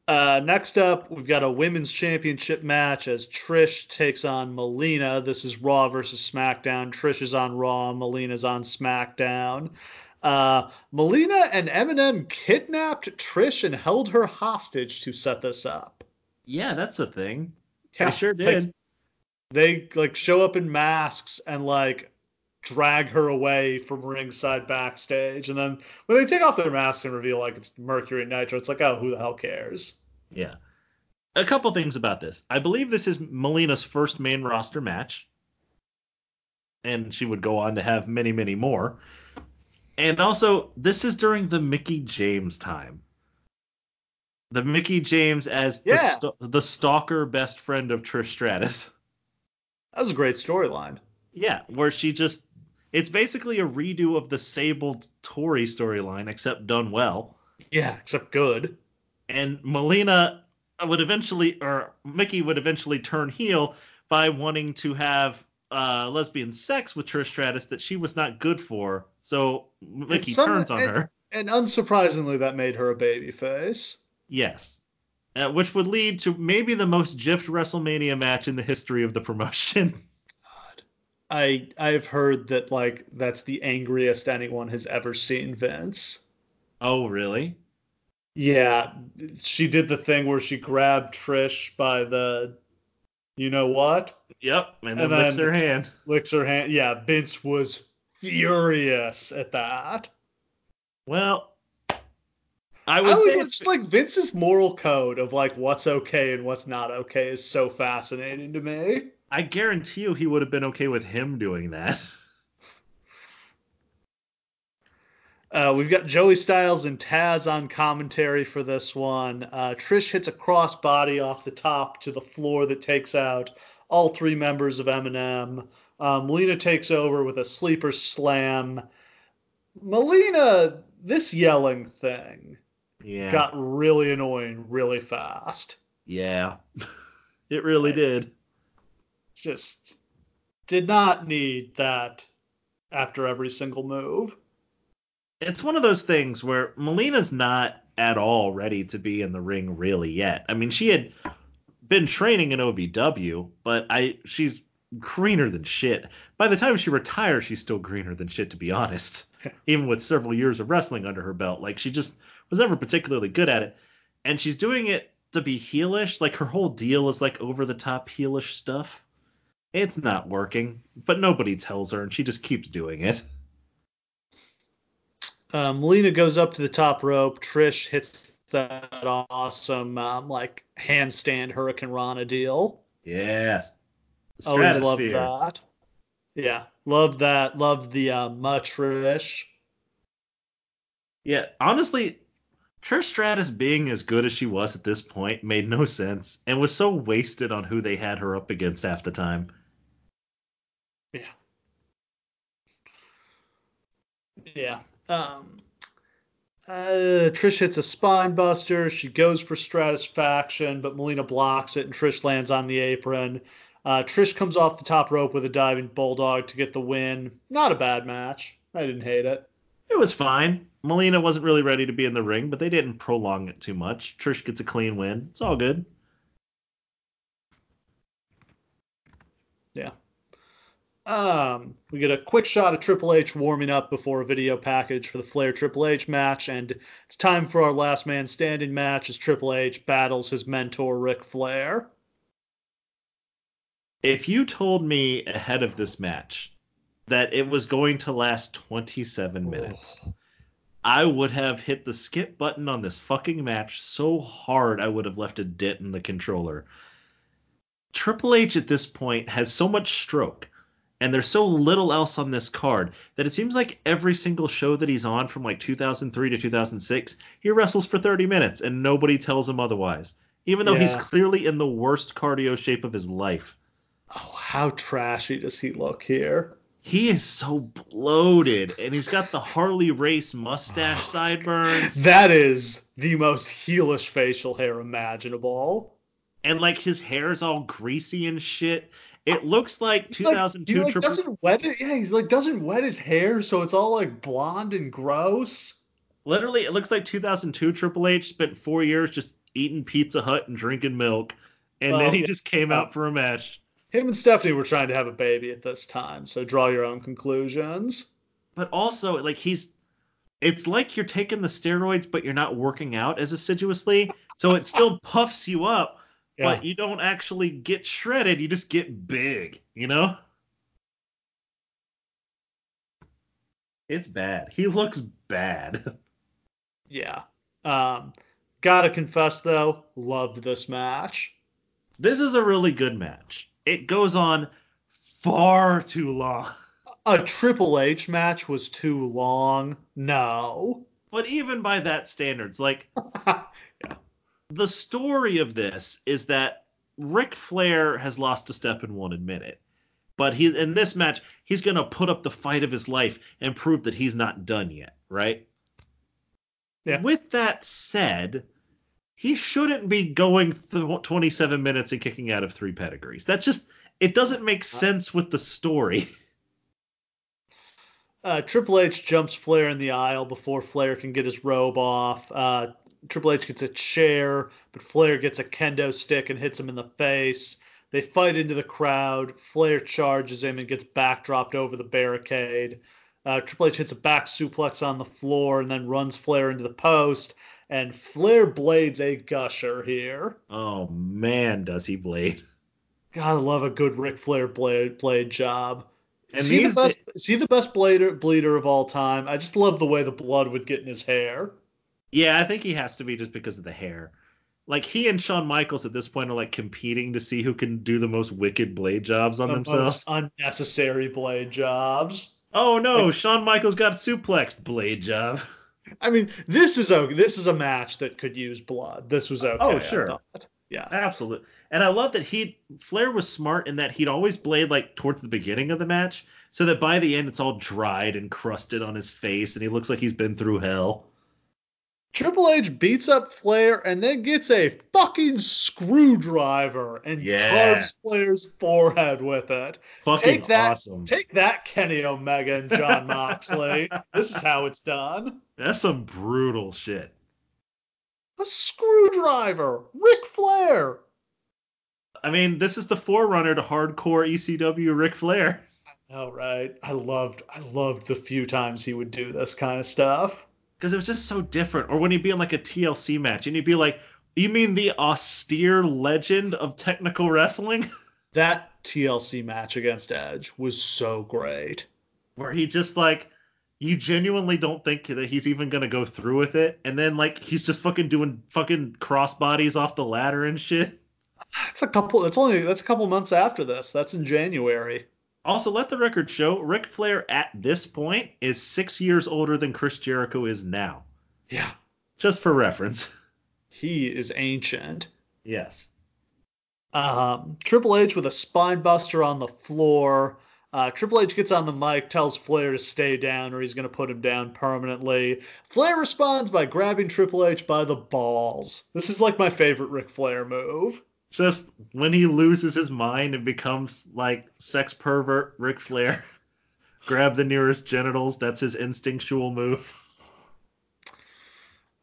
Uh, next up, we've got a women's championship match as Trish takes on Melina. This is Raw versus SmackDown. Trish is on Raw, Melina's on SmackDown. Uh, Melina and MNM kidnapped Trish and held her hostage to set this up. Yeah, that's a thing. Yeah, they sure did. Like, they like show up in masks and like drag her away from ringside backstage. And then when they take off their masks and reveal like it's Mercury and Nitro, it's like, oh, who the hell cares? Yeah. A couple things about this. I believe this is Melina's first main roster match. And she would go on to have many, many more. And also, this is during the Mickie James time. The Mickie James as yeah. the, st- the stalker best friend of Trish Stratus. That was a great storyline. Yeah, where she just it's basically a redo of the Sable Torrie storyline, except done well. Yeah, except good. And Melina would eventually, or Mickie would eventually turn heel by wanting to have uh, lesbian sex with Trish Stratus that she was not good for. So Mickie some, turns on and, her. And unsurprisingly, that made her a babyface. Yes. Uh, which would lead to maybe the most jiffed WrestleMania match in the history of the promotion. God. I I've heard that like that's the angriest anyone has ever seen Vince. Oh, really? Yeah, she did the thing where she grabbed Trish by the you know what? Yep, and, and then, licks her hand. Licks her hand. Yeah, Vince was furious at that. Well, I would I say it's like Vince's moral code of like what's okay and what's not okay is so fascinating to me. I guarantee you he would have been okay with him doing that. Uh, we've got Joey Styles and Taz on commentary for this one. Uh, Trish hits a crossbody off the top to the floor that takes out all three members of MNM. Um, Melina takes over with a sleeper slam. Melina, this yelling thing yeah. got really annoying really fast. Yeah, it really did just did not need that after every single move. It's one of those things where Melina's not at all ready to be in the ring really yet. I mean, she had been training in OVW, but I she's greener than shit. By the time she retires, she's still greener than shit to be honest. Even with several years of wrestling under her belt, like she just was never particularly good at it. And she's doing it to be heelish, like her whole deal is like over the top heelish stuff. It's not working, but nobody tells her, and she just keeps doing it. Um, Melina goes up to the top rope. Trish hits that awesome um, like handstand hurricanrana deal. Yes. Always loved that. Yeah, love that. Loved the uh, Trish. Yeah, honestly, Trish Stratus being as good as she was at this point made no sense and was so wasted on who they had her up against half the time. Yeah. Yeah. Um, Uh, Trish hits a spine buster. She goes for Stratusfaction, but Melina blocks it, and Trish lands on the apron. Uh, Trish comes off the top rope with a diving bulldog to get the win. Not a bad match. I didn't hate it. It was fine. Melina wasn't really ready to be in the ring, but they didn't prolong it too much. Trish gets a clean win. It's all good. Yeah. Um, we get a quick shot of Triple H warming up before a video package for the Flair Triple H match, and it's time for our last man standing match as Triple H battles his mentor Ric Flair. If you told me ahead of this match that it was going to last 27 minutes, I would have hit the skip button on this fucking match so hard I would have left a dent in the controller. Triple H at this point has so much stroke and there's so little else on this card that it seems like every single show that he's on from like 2003 to 2006, he wrestles for 30 minutes and nobody tells him otherwise, even though he's clearly in the worst cardio shape of his life. Oh, how trashy does he look here? He is so bloated, and he's got the Harley Race mustache oh, sideburns, That is the most heelish facial hair imaginable. and like his hair is all greasy and shit. It oh, looks like He's like- 2002 he like doesn't wet it. Yeah, he's like doesn't wet his hair, so it's all like blonde and gross. Literally, it looks like 2002 Triple H spent four years just eating Pizza Hut and drinking milk, and Well, then he just came out for a match. Him and Stephanie were trying to have a baby at this time, so draw your own conclusions. But also, like he's, it's like you're taking the steroids, but you're not working out as assiduously, so it still puffs you up, Yeah. but you don't actually get shredded. You just get big, you know? It's bad. He looks bad. Yeah. Um, gotta confess though, loved this match. This is a really good match. It goes on far too long. A Triple H match was too long. No. But even by that standards, like the story of this is that Ric Flair has lost a step and won't admit it. But he in this match, he's gonna put up the fight of his life and prove that he's not done yet, right? Yeah. With that said, he shouldn't be going th- 27 minutes and kicking out of three pedigrees. That's just it doesn't make sense with the story. Uh, Triple H jumps Flair in the aisle before Flair can get his robe off. Uh, Triple H gets a chair, but Flair gets a kendo stick and hits him in the face. They fight into the crowd. Flair charges him and gets backdropped over the barricade. Uh, Triple H hits a back suplex on the floor and then runs Flair into the post. And Flair blades a gusher here. Oh man, does he blade? Gotta love a good Ric Flair blade, blade job. And is, he the best, is he the best blader, bleeder of all time? I just love the way the blood would get in his hair. Yeah, I think he has to be just because of the hair. Like he and Shawn Michaels at this point are like competing to see who can do the most wicked blade jobs on The themselves. most unnecessary blade jobs. Oh no, Shawn Michaels got suplexed blade job. I mean, this is a this is a match that could use blood. This was oh, okay. Oh, sure. Yeah. Absolutely. And I love that he Flair was smart in that he'd always blade like towards the beginning of the match, so that by the end it's all dried and crusted on his face and he looks like he's been through hell. Triple H beats up Flair and then gets a fucking screwdriver and Yeah. carves Flair's forehead with it. Fucking Take that, awesome. take that, Kenny Omega and Jon Moxley. this is how it's done. That's some brutal shit. A screwdriver, Ric Flair. I mean, this is the forerunner to hardcore ECW Ric Flair. Oh right, I loved I loved the few times he would do this kind of stuff. Because it was just so different. Or when he'd be in like a TLC match and he'd be like, "You mean the austere legend of technical wrestling?" That TLC match against Edge was so great. Where he just like, you genuinely don't think that he's even gonna go through with it, and then like he's just fucking doing fucking crossbodies off the ladder and shit. That's a couple. That's only that's a couple months after this. That's in January. Also, let the record show Ric Flair at this point is six years older than Chris Jericho is now. Yeah, Just for reference. he is ancient. yes. Um, Triple H with a spine buster on the floor. Uh, Triple H gets on the mic, tells Flair to stay down or he's going to put him down permanently. Flair responds by grabbing Triple H by the balls. This is like my favorite Ric Flair move. Just when he loses his mind and becomes like sex pervert Ric Flair, grab the nearest genitals. That's his instinctual move.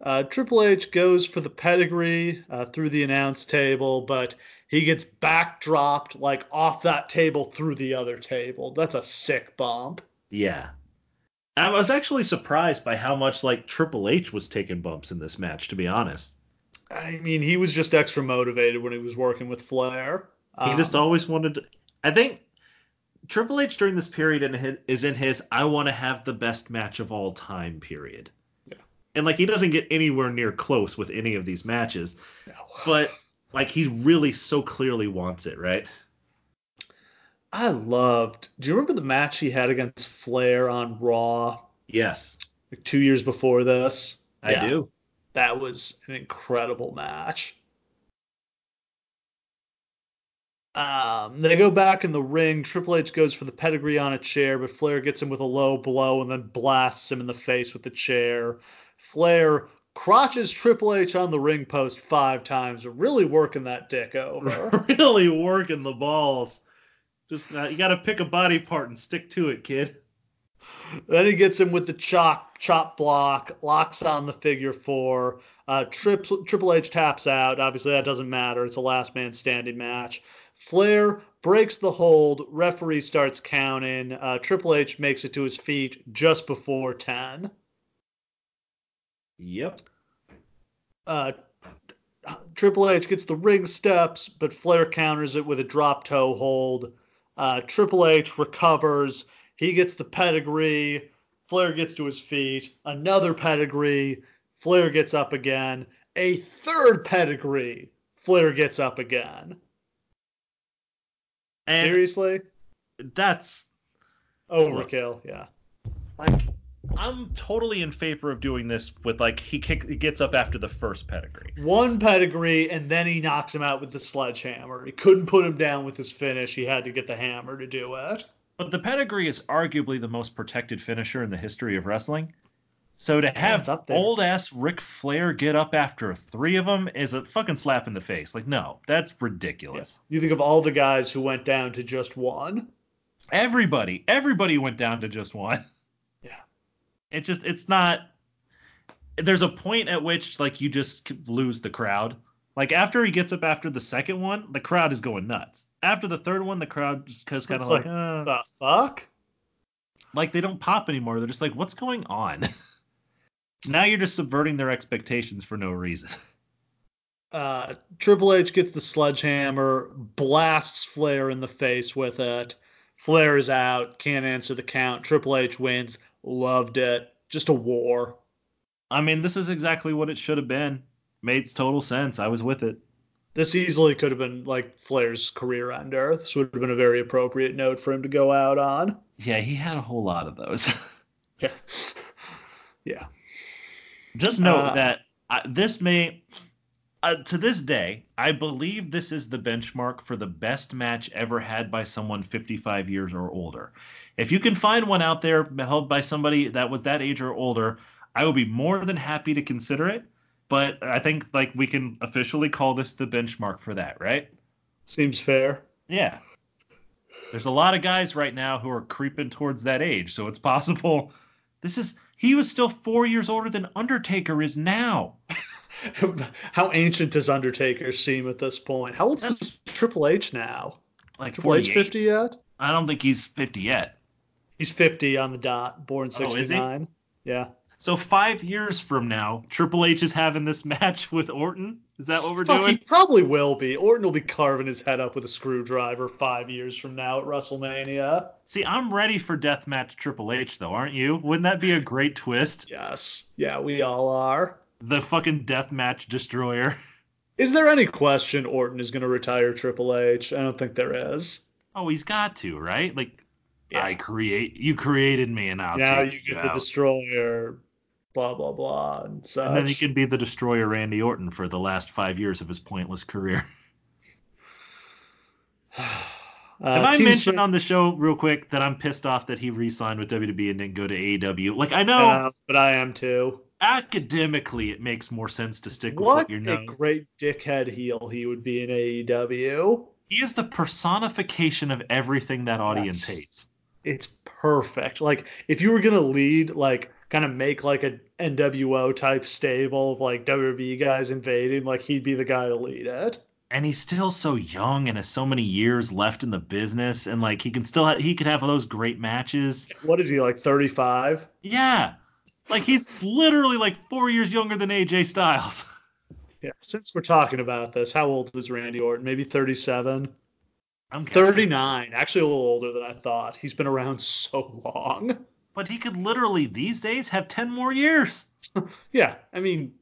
Uh, Triple H goes for the pedigree uh, through the announce table, but he gets backdropped like off that table through the other table. That's a sick bump. Yeah. I was actually surprised by how much like Triple H was taking bumps in this match, to be honest. I mean, he was just extra motivated when he was working with Flair. He Um, just always wanted to. I think Triple H during this period in his, is in his I want to have the best match of all time period. Yeah. And like he doesn't get anywhere near close with any of these matches, no. but like he really so clearly wants it, right? I loved. Do you remember the match he had against Flair on Raw Yes, like two years before this? I Yeah, do. That was an incredible match. Um, they go back in the ring. Triple H goes for the pedigree on a chair, but Flair gets him with a low blow and then blasts him in the face with the chair. Flair crotches Triple H on the ring post five times, really working that dick over. really working the balls. Just uh, you got to pick a body part and stick to it, kid. Then he gets him with the chop chop block, locks on the figure four. Uh, Triple, Triple H taps out. Obviously, that doesn't matter. It's a last man standing match. Flair breaks the hold. Referee starts counting. Uh, Triple H makes it to his feet just before 10. Yep. Uh, Triple H gets the ring steps, but Flair counters it with a drop toe hold. Uh, Triple H recovers. He gets the pedigree. Flair gets to his feet. Another pedigree. Flair gets up again. A third pedigree. Flair gets up again. And Seriously? that's Overkill. Yeah. like I'm totally in favor of doing this with like he kick he gets up after the first pedigree. One pedigree, and then he knocks him out with the sledgehammer. He couldn't put him down with his finish. He had to get the hammer to do it. But the pedigree is arguably the most protected finisher in the history of wrestling. So to have there. old ass Ric Flair get up after three of them is a fucking slap in the face. Like no, that's ridiculous. You think of all the guys who went down to just one. Everybody, everybody went down to just one. Yeah. It's just it's not. There's a point at which like you just lose the crowd. Like after he gets up after the second one, the crowd is going nuts. After the third one, the crowd just is kind of like, like, uh, The fuck? like they don't pop anymore. They're just like, what's going on? now you're just subverting their expectations for no reason. Uh, Triple H gets the sledgehammer, blasts Flair in the face with it. Flair is out, can't answer the count. Triple H wins. Loved it. Just a war. I mean, this is exactly what it should have been. Made total sense. I was with it. This easily could have been like Flair's career ender. This would have been a very appropriate note for him to go out on. Yeah, he had a whole lot of those. Yeah. yeah. Just note Uh, that uh, this may, uh, to this day, I believe this is the benchmark for the best match ever had by someone 55 years or older. If you can find one out there held by somebody that was that age or older, I will be more than happy to consider it. But I think like we can officially call this the benchmark for that, right? Seems fair. Yeah. There's a lot of guys right now who are creeping towards that age, so it's possible. This is he was still four years older than Undertaker is now. How ancient does Undertaker seem at this point? How old is Triple H now? Like Triple H 50 yet? I don't think he's 50 yet. He's 50 on the dot, born 69. Oh, is he? 69. yeah. So five years from now, Triple H is having this match with Orton. Is that what we're Fuck, he doing? probably will be. Orton will be carving his head up with a screwdriver five years from now at WrestleMania. See, I'm ready for Deathmatch Triple H though, aren't you? Wouldn't that be a great twist? Yes. Yeah, we all are. The fucking Deathmatch Destroyer. Is there any question Orton is going to retire Triple H? I don't think there is. Oh, he's got to, right? Like, Yeah. I create, you created me, and I'll now you get the destroyer, blah blah blah, and such. And then he can be the destroyer Randy Orton for the last five years of his pointless career. Uh, Have I mentioned on the show real quick that I'm pissed off that he re-signed with WWE and didn't go to AEW? Like I know Uh, but I am too. academically it makes more sense to stick with What what you're known. What a great dickhead heel he would be in AEW. He is the personification of everything that audience Yes. hates. It's perfect. Like if you were gonna lead, like kind of make like a NWO type stable of like WWE guys invading, like he'd be the guy to lead it. And he's still so young and has so many years left in the business, and like he can still ha- he could have those great matches. What is he like 35? Yeah, like he's literally like four years younger than AJ Styles. Yeah. Since we're talking about this, how old is Randy Orton? Maybe 37. I'm 39. Actually, a little older than I thought. He's been around so long. But he could literally these days have ten more years. Yeah, I mean,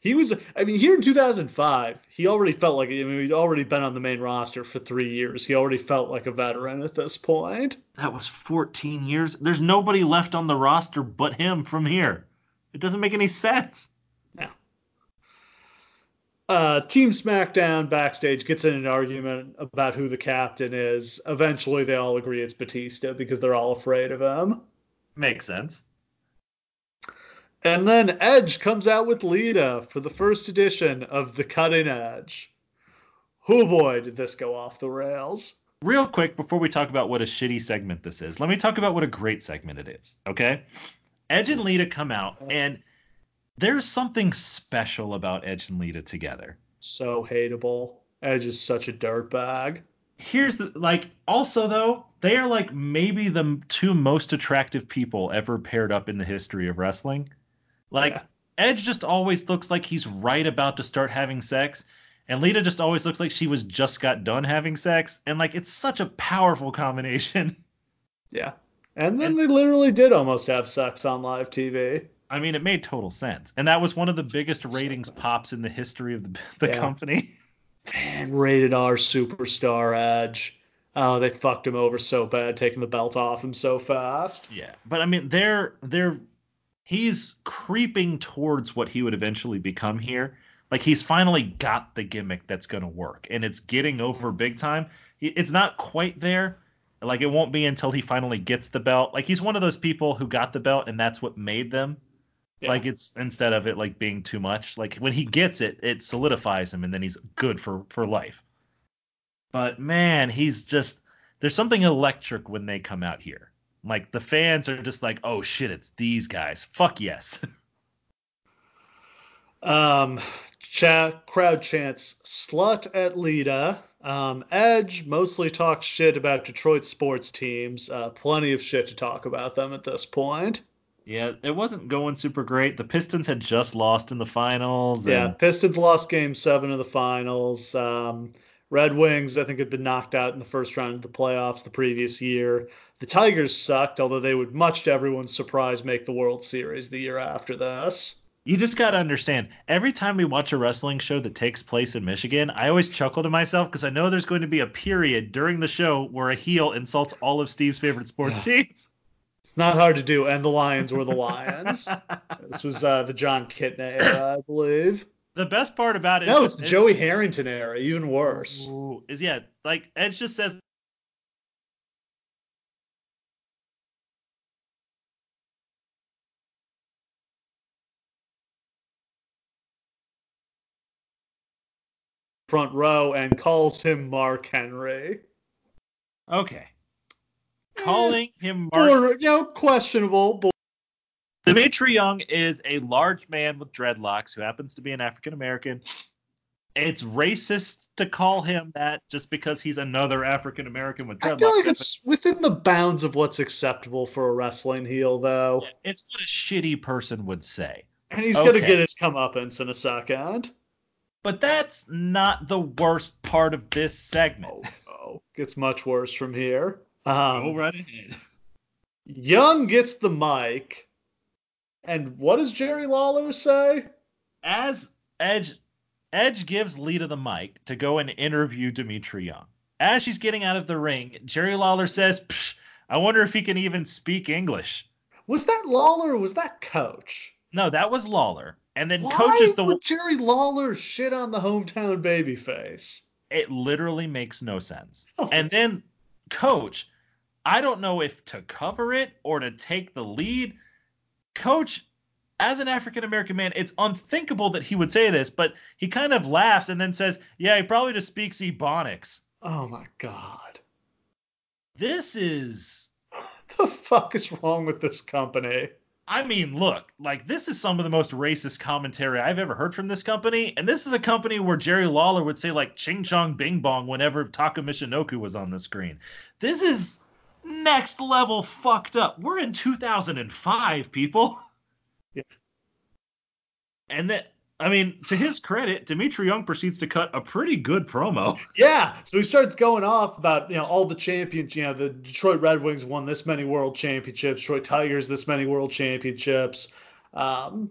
he was. I mean, here in 2005, he already felt like. I mean, he'd already been on the main roster for three years. He already felt like a veteran at this point. That was 14 years. There's nobody left on the roster but him from here. It doesn't make any sense. Uh, Team SmackDown backstage gets in an argument about who the captain is. Eventually, they all agree it's Batista because they're all afraid of him. Makes sense. And then Edge comes out with Lita for the first edition of The Cutting Edge. Oh boy, did this go off the rails. Real quick, before we talk about what a shitty segment this is, let me talk about what a great segment it is. Okay? Edge and Lita come out, and there's something special about Edge and Lita together. So hateable. Edge is such a dirtbag. Here's the like. Also, though, they are like maybe the two most attractive people ever paired up in the history of wrestling. Like Yeah. Edge just always looks like he's right about to start having sex, and Lita just always looks like she was just got done having sex, and like it's such a powerful combination. Yeah. And then And- they literally did almost have sex on live TV. I mean, it made total sense, and that was one of the biggest ratings pops in the history of the, the Yeah. company. Man, rated R superstar Edge. Oh, they fucked him over so bad, taking the belt off him so fast. Yeah, but I mean, they're they're he's creeping towards what he would eventually become here. Like he's finally got the gimmick that's gonna work, and it's getting over big time. It's not quite there. Like it won't be until he finally gets the belt. Like he's one of those people who got the belt, and that's what made them. Yeah. Like it's instead of it like being too much. Like when he gets it, it solidifies him, and then he's good for for life. But man, he's just there's something electric when they come out here. Like the fans are just like, oh shit, it's these guys. Fuck yes. Um, cha- crowd chants "slut at Lita." Um, Edge mostly talks shit about Detroit sports teams. Uh, plenty of shit to talk about them at this point. Yeah, it wasn't going super great. The Pistons had just lost in the finals. Yeah, Pistons lost Game Seven of the finals. Um, Red Wings, I think, had been knocked out in the first round of the playoffs the previous year. The Tigers sucked, although they would, much to everyone's surprise, make the World Series the year after this. You just got to understand, every time we watch a wrestling show that takes place in Michigan, I always chuckle to myself because I know there's going to be a period during the show where a heel insults all of Steve's favorite sports teams. It's not hard to do, and the Lions were the Lions. this was uh, the Jon Kitna era, I believe. The best part about it No, it's the is- Joey Harrington era, even worse. Ooh, is yeah, like Edge just says Front row and calls him Mark Henry. okay. Calling him Mark Border, you know, questionable. But Dmitri Young is a large man with dreadlocks who happens to be an African American. It's racist to call him that just because he's another African American with dreadlocks. I dreadlocks. feel like it's within the bounds of what's acceptable for a wrestling heel, though. It's what a shitty person would say. And he's gonna get his comeuppance in a second. But that's not the worst part of this segment. Oh, oh, gets much worse from here. Um, Go right ahead. Young gets the mic, and what does Jerry Lawler say? As Edge Edge gives Lita the mic to go and interview Dmitri Young. As she's getting out of the ring, Jerry Lawler says, Psh, I wonder if he can even speak English. Was that Lawler or was that Coach? No, that was Lawler. And then Why Coach is the would Jerry Lawler shit on the hometown babyface? it literally makes no sense. Oh. And then Coach, I don't know if to cover it or to take the lead. Coach, as an African American man, it's unthinkable that he would say this, but he kind of laughs and then says, Yeah, he probably just speaks Ebonics. Oh my god. This is. The fuck is wrong with this company? I mean, look, like this is some of the most racist commentary I've ever heard from this company, and this is a company where Jerry Lawler would say like "Ching Chong Bing Bong" whenever Taka Michinoku was on the screen. This is next level fucked up. We're in 2005, people. Yeah. And that, I mean, to his credit, Dmitri Young proceeds to cut a pretty good promo. Yeah, so he starts going off about you know all the champions. You know, the Detroit Red Wings won this many world championships. Detroit Tigers this many world championships. Um,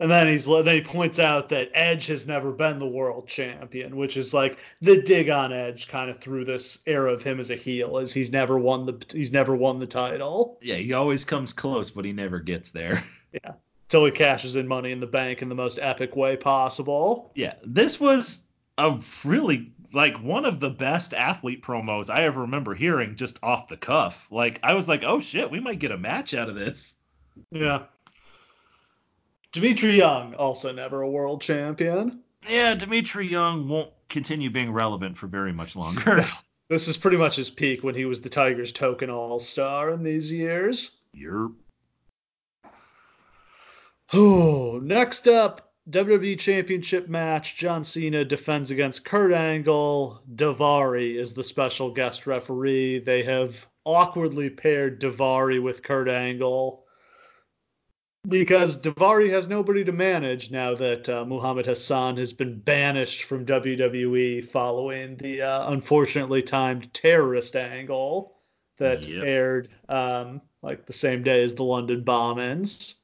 and then he's then he points out that Edge has never been the world champion, which is like the dig on Edge kind of through this era of him as a heel, as he's never won the he's never won the title. Yeah, he always comes close, but he never gets there. Yeah. Till he cashes in money in the bank in the most epic way possible. Yeah, this was a really like one of the best athlete promos I ever remember hearing just off the cuff. Like I was like, oh shit, we might get a match out of this. Yeah. Dmitri Young, also never a world champion. Yeah, Dmitri Young won't continue being relevant for very much longer. This is pretty much his peak when he was the Tigers token all star in these years. You're Oh, next up, WWE Championship match. John Cena defends against Kurt Angle. Daivari is the special guest referee. They have awkwardly paired Daivari with Kurt Angle because Daivari has nobody to manage now that uh, Muhammad Hassan has been banished from WWE following the uh, unfortunately timed terrorist angle that Yep. aired um, like the same day as the London bombings.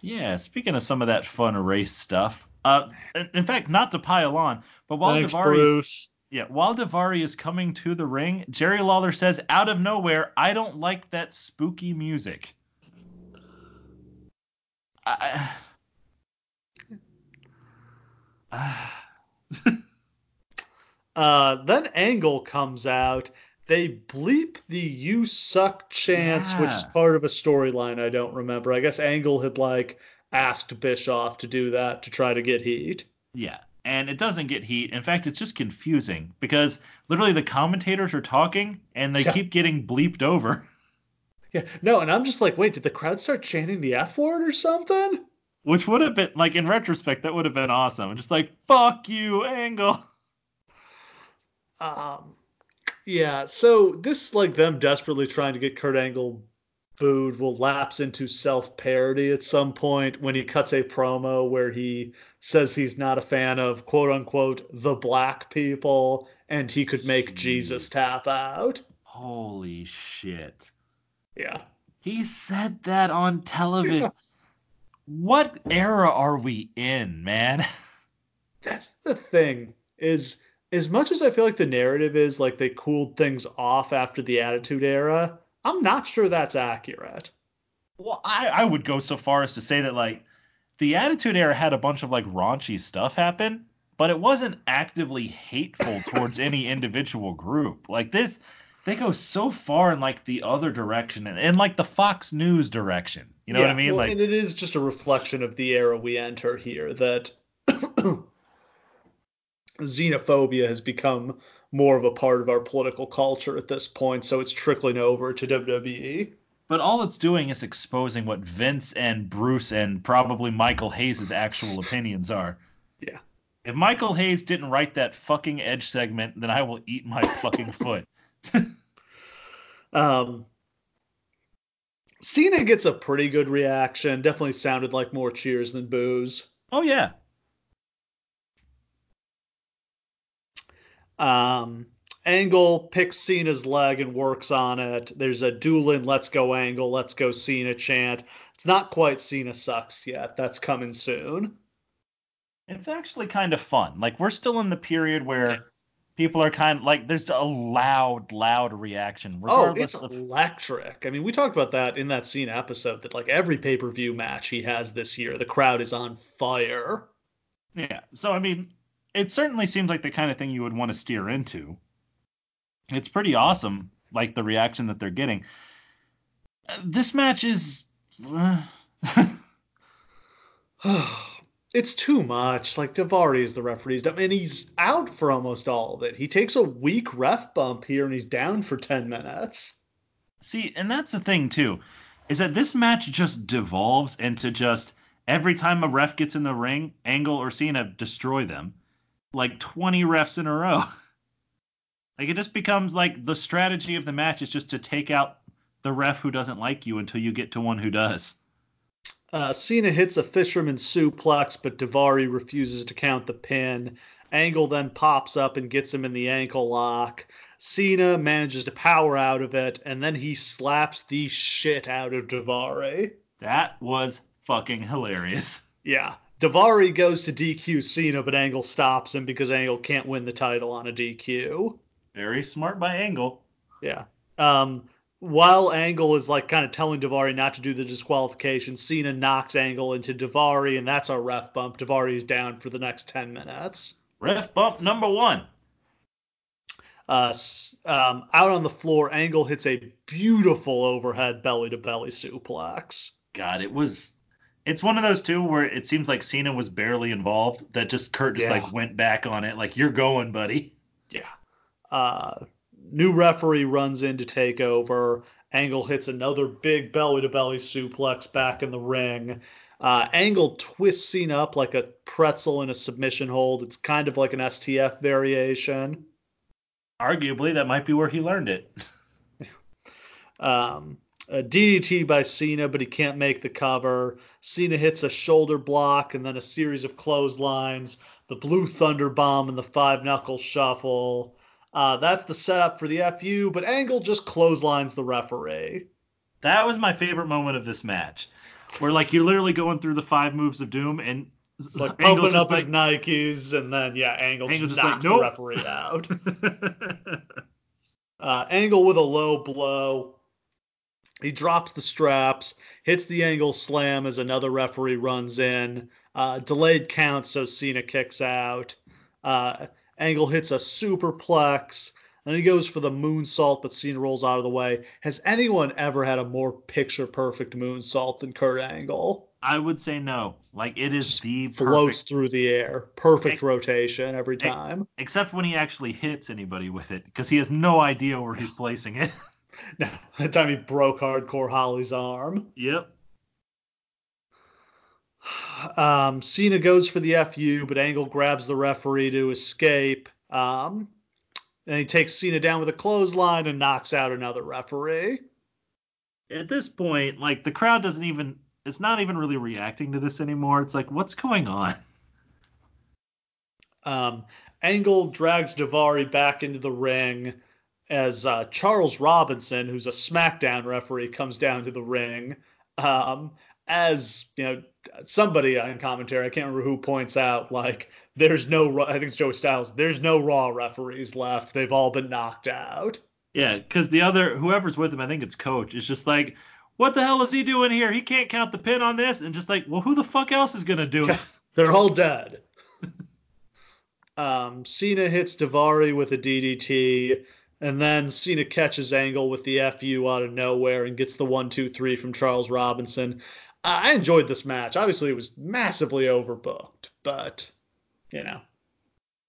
Yeah, speaking of some of that fun race stuff. Uh, in- fact, not to pile on, but while Thanks, yeah, while Daivari is coming to the ring, Jerry Lawler says out of nowhere, "I don't like that spooky music." I, Uh, then Angle comes out. They bleep the "You suck" chants, which is part of a storyline I don't remember. I guess Angle had like asked Bischoff to do that to try to get heat. Yeah, and it doesn't get heat. In fact, it's just confusing because literally the commentators are talking and they Yeah. keep getting bleeped over. Yeah, no, and I'm just like, wait, did the crowd start chanting the F word or something? Which would have been like in retrospect, that would have been awesome. Just like fuck you, Angle. Um, yeah, so this like them desperately trying to get Kurt Angle booed will lapse into self-parody at some point when he cuts a promo where he says he's not a fan of quote unquote the black people and he could make Jesus tap out. Holy shit. Yeah. He said that on television. What era are we in, man? That's the thing is as much as I feel like the narrative is like they cooled things off after the Attitude Era, I'm not sure that's accurate. Well, I, I would go so far as to say that like the Attitude Era had a bunch of like raunchy stuff happen, but it wasn't actively hateful towards any individual group. Like this, they go so far in like the other direction and in like the Fox News direction. You know what I mean? well, like and it is just a reflection of the era we enter here that xenophobia has become more of a part of our political culture at this point, so it's trickling over to. WWE. But all it's doing is exposing what Vince and Bruce and probably Michael Hayes' actual opinions are. Yeah. If Michael Hayes didn't write that fucking Edge segment, then I will eat my fucking foot. Um, Cena gets a pretty good reaction. Definitely sounded like more cheers than boos. Oh yeah. Um, Angle picks Cena's leg and works on it. There's a dueling "Let's go Angle, Let's go Cena" chant. It's not quite Cena sucks yet. That's coming soon. It's actually kind of fun. Like we're still in the period where. People are kind of like there's a loud, loud reaction Oh, regardless it's of electric. I mean, we talked about that in that scene episode that like every pay per view match he has this year, the crowd is on fire. Yeah. So I mean, it certainly seems like the kind of thing you would want to steer into. It's pretty awesome. like the reaction that they're getting. Uh, This match is. it's too much. Like Daivari is the referee's dumb, and he's out for almost all of it. He takes a weak ref bump here, and he's down for ten minutes. See, and that's the thing too, is that this match just devolves into just every time a ref gets in the ring, Angle or Cena destroy them, like 20 refs in a row. like it just becomes like the strategy of the match is just to take out the ref who doesn't like you until you get to one who does. Uh, Cena hits a fisherman suplex, but Daivari refuses to count the pin. Angle then pops up and gets him in the ankle lock. Cena manages to power out of it, and then he slaps the shit out of Daivari. That was fucking hilarious. Yeah. Daivari goes to DQ Cena, but Angle stops him because Angle can't win the title on a DQ. Very smart by Angle. Yeah. Um, while Angle is like kind of telling Daivari not to do the disqualification, Cena knocks Angle into Daivari, and that's a ref bump. Daivari is down for the next 10 minutes. Ref bump number one. Uh, um, out on the floor, Angle hits a beautiful overhead belly to belly suplex. God, it was. It's one of those two where it seems like Cena was barely involved. That just Kurt just Yeah. like went back on it. Like you're going, buddy. Yeah. Uh, new referee runs in to take over. Angle hits another big belly to belly suplex back in the ring. Uh, Angle twists Cena up like a pretzel in a submission hold. It's kind of like an STF variation. Arguably, that might be where he learned it. Um, a DDT by Cena, but he can't make the cover. Cena hits a shoulder block and then a series of clotheslines, the Blue Thunder Bomb and the Five Knuckle Shuffle. Uh, that's the setup for the FU, but Angle just clotheslines the referee. That was my favorite moment of this match, where like you're literally going through the five moves of doom and It's like Angle's pumping up just his Nikes, and then yeah, Angle, Angle just just like, knocks "Nope." the referee out. Uh, Angle with a low blow. He drops the straps, hits the angle slam as another referee runs in. Uh, delayed count, so Cena kicks out. Uh, Angle hits a superplex, and he goes for the moonsault, but Cena rolls out of the way. Has anyone ever had a more picture perfect moonsault than Kurt Angle? I would say no. Like it is the Floats perfect, through the air, perfect rotation every time. except when he actually hits anybody with it, because he has no idea where he's placing it. No, that time he broke Hardcore Holly's arm. yep. Um, Cena goes for the FU, but Angle grabs the referee to escape. Um, and he takes Cena down with a clothesline and knocks out another referee. At this point, like the crowd doesn't even. It's not even really reacting to this anymore. It's like, what's going on? Um, Angle drags Daivari back into the ring as uh, Charles Robinson, who's a SmackDown referee, comes down to the ring. Um, as you know, somebody on commentary, I can't remember who points out, like there's no, I think it's Joey Styles, there's no Raw referees left. They've all been knocked out. Yeah, because the other whoever's with him, I think it's Coach, is just like, what the hell is he doing here? He can't count the pin on this, and just like, well, who the fuck else is gonna do it? They're all dead. um, Cena hits Daivari with a DDT, and then Cena catches Angle with the FU out of nowhere and gets the one, two, three from Charles Robinson. I enjoyed this match. Obviously, it was massively overbooked, but you know,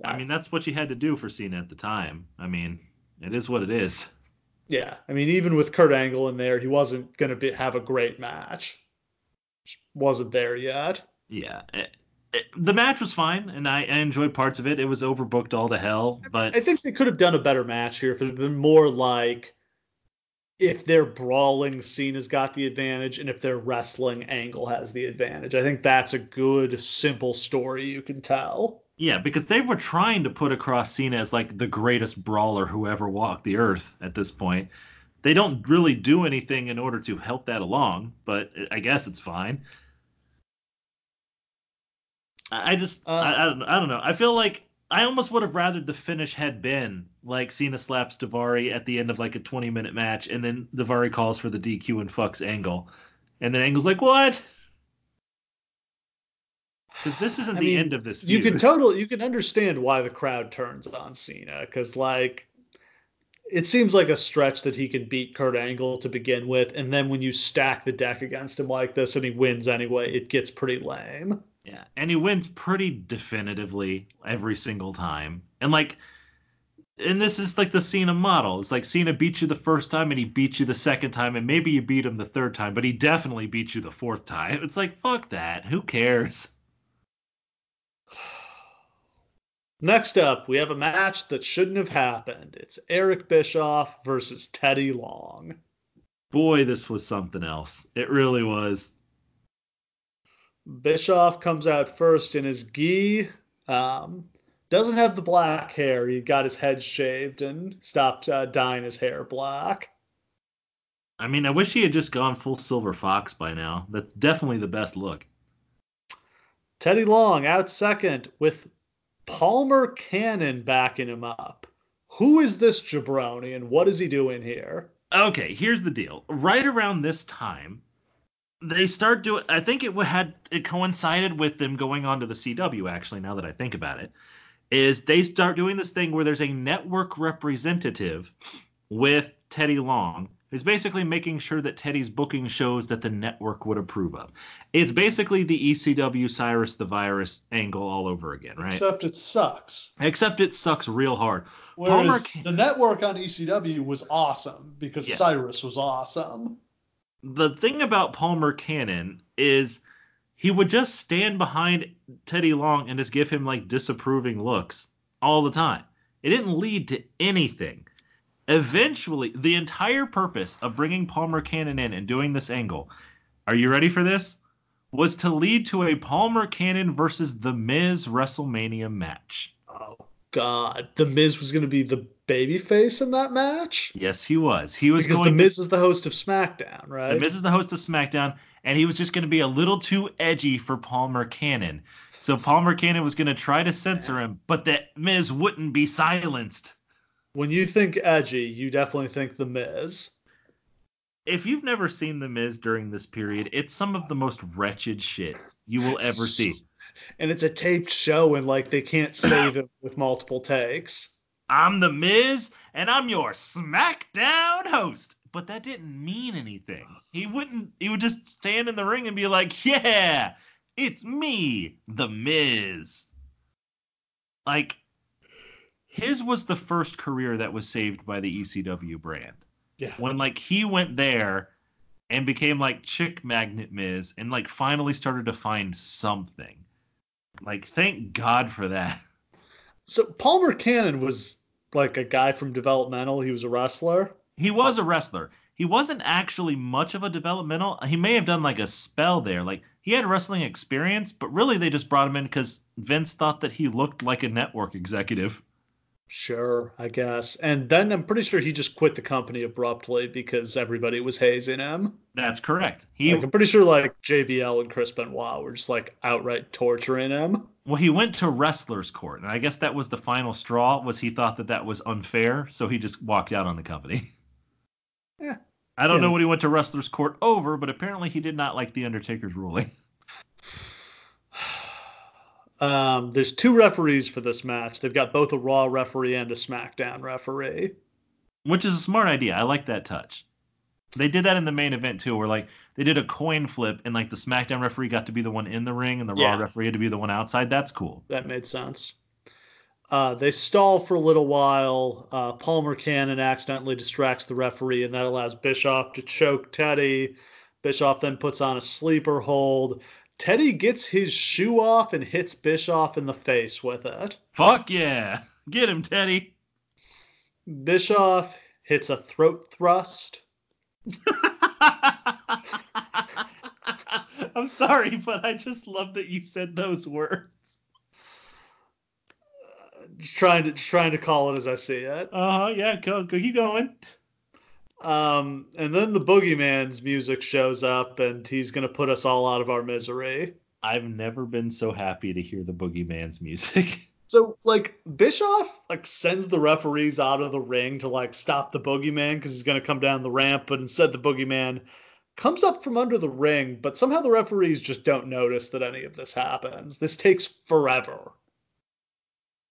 I mean, that's what you had to do for Cena at the time. I mean, it is what it is. yeah. I mean, even with Kurt Angle in there, he wasn't gonna be, have a great match. Just wasn't there yet. Yeah. It- it- the match was fine, and I, I enjoyed parts of it. It was overbooked all to hell, but I think they could have done a better match here if it had been more like if they're brawling, Cena has got the advantage, and if they're wrestling, Angle has the advantage. I think that's a good, simple story you can tell. yeah, because they were trying to put across Cena as like the greatest brawler who ever walked the earth at this point. They don't really do anything in order to help that along, but I guess it's fine. I I just Uh, I, I don't I don't know. I feel like I almost would have rather the finish had been like Cena slaps Daivari at the end of like a 20 minute match, and then Daivari calls for the DQ and fucks Angle, and then Angle's like, "What?" Because this isn't I the mean, end of this. You can totally, you can understand why the crowd turns on Cena, because like it seems like a stretch that he can beat Kurt Angle to begin with, and then when you stack the deck against him like this and he wins anyway, it gets pretty lame. Yeah, and he wins pretty definitively every single time. And like and this is like the Cena model. It's like Cena beat you the first time and he beat you the second time and maybe you beat him the third time, but he definitely beat you the fourth time. It's like fuck that. Who cares? Next up, we have a match that shouldn't have happened. It's Eric Bischoff versus Teddy Long. Boy, this was something else. It really was. Bischoff comes out first in his gi. Um, doesn't have the black hair. He got his head shaved and stopped uh, dyeing his hair black. I mean, I wish he had just gone full Silver Fox by now. That's definitely the best look. Teddy Long out second with Palmer Cannon backing him up. Who is this jabroni and what is he doing here? Okay, here's the deal. Right around this time, they start doing. I think it had it coincided with them going on to the CW. Actually, now that I think about it, is they start doing this thing where there's a network representative with Teddy Long is basically making sure that Teddy's booking shows that the network would approve of. It's basically the ECW Cyrus the Virus angle all over again, right? Except it sucks. Except it sucks real hard. Whereas Palmer the network on ECW was awesome because. Cyrus was awesome. The thing about Palmer Cannon is he would just stand behind Teddy Long and just give him like disapproving looks all the time. It didn't lead to anything. Eventually, the entire purpose of bringing Palmer Cannon in and doing this angle, are you ready for this? Was to lead to a Palmer Cannon versus The Miz WrestleMania match. Oh God, The Miz was going to be the babyface in that match. Yes, he was. He was because going. The Miz to, is the host of SmackDown, right? The Miz is the host of SmackDown, and he was just going to be a little too edgy for Palmer Cannon. So Palmer Cannon was going to try to censor him, but the Miz wouldn't be silenced when you think edgy, you definitely think The Miz. If you've never seen The Miz during this period, it's some of the most wretched shit you will ever see. And it's a taped show, and like they can't save it with multiple takes. I'm The Miz, and I'm your SmackDown host. But that didn't mean anything. He wouldn't. He would just stand in the ring and be like, "Yeah, it's me, The Miz." Like his was the first career that was saved by the ECW brand. Yeah. When like he went there and became like Chick Magnet Miz and like finally started to find something. Like thank God for that. So Palmer Cannon was like a guy from developmental. He was a wrestler. He was a wrestler. He wasn't actually much of a developmental. He may have done like a spell there. Like he had wrestling experience, but really they just brought him in because Vince thought that he looked like a network executive. Sure, I guess. And then I'm pretty sure he just quit the company abruptly because everybody was hazing him. That's correct. He, like, I'm pretty sure like JBL and Chris Benoit were just like outright torturing him. Well, he went to wrestlers court, and I guess that was the final straw. Was he thought that that was unfair, so he just walked out on the company. Yeah. I don't yeah. know what he went to wrestlers court over, but apparently he did not like the Undertaker's ruling. Um, there's two referees for this match. They've got both a Raw referee and a SmackDown referee. Which is a smart idea. I like that touch. They did that in the main event too, where like they did a coin flip and like the SmackDown referee got to be the one in the ring and the yeah. Raw referee had to be the one outside. That's cool. That made sense. Uh, they stall for a little while. Uh, Palmer Cannon accidentally distracts the referee, and that allows Bischoff to choke Teddy. Bischoff then puts on a sleeper hold. Teddy gets his shoe off and hits Bischoff in the face with it. Fuck yeah. Get him, Teddy. Bischoff hits a throat thrust. I'm sorry, but I just love that you said those words. Uh, just trying to just trying to call it as I see it. Uh huh. Yeah. Go, go. Keep going. Um, and then the Boogeyman's music shows up, and he's gonna put us all out of our misery. I've never been so happy to hear the Boogeyman's music. So like Bischoff like sends the referees out of the ring to like stop the Boogeyman because he's gonna come down the ramp, but instead the Boogeyman comes up from under the ring, but somehow the referees just don't notice that any of this happens. This takes forever.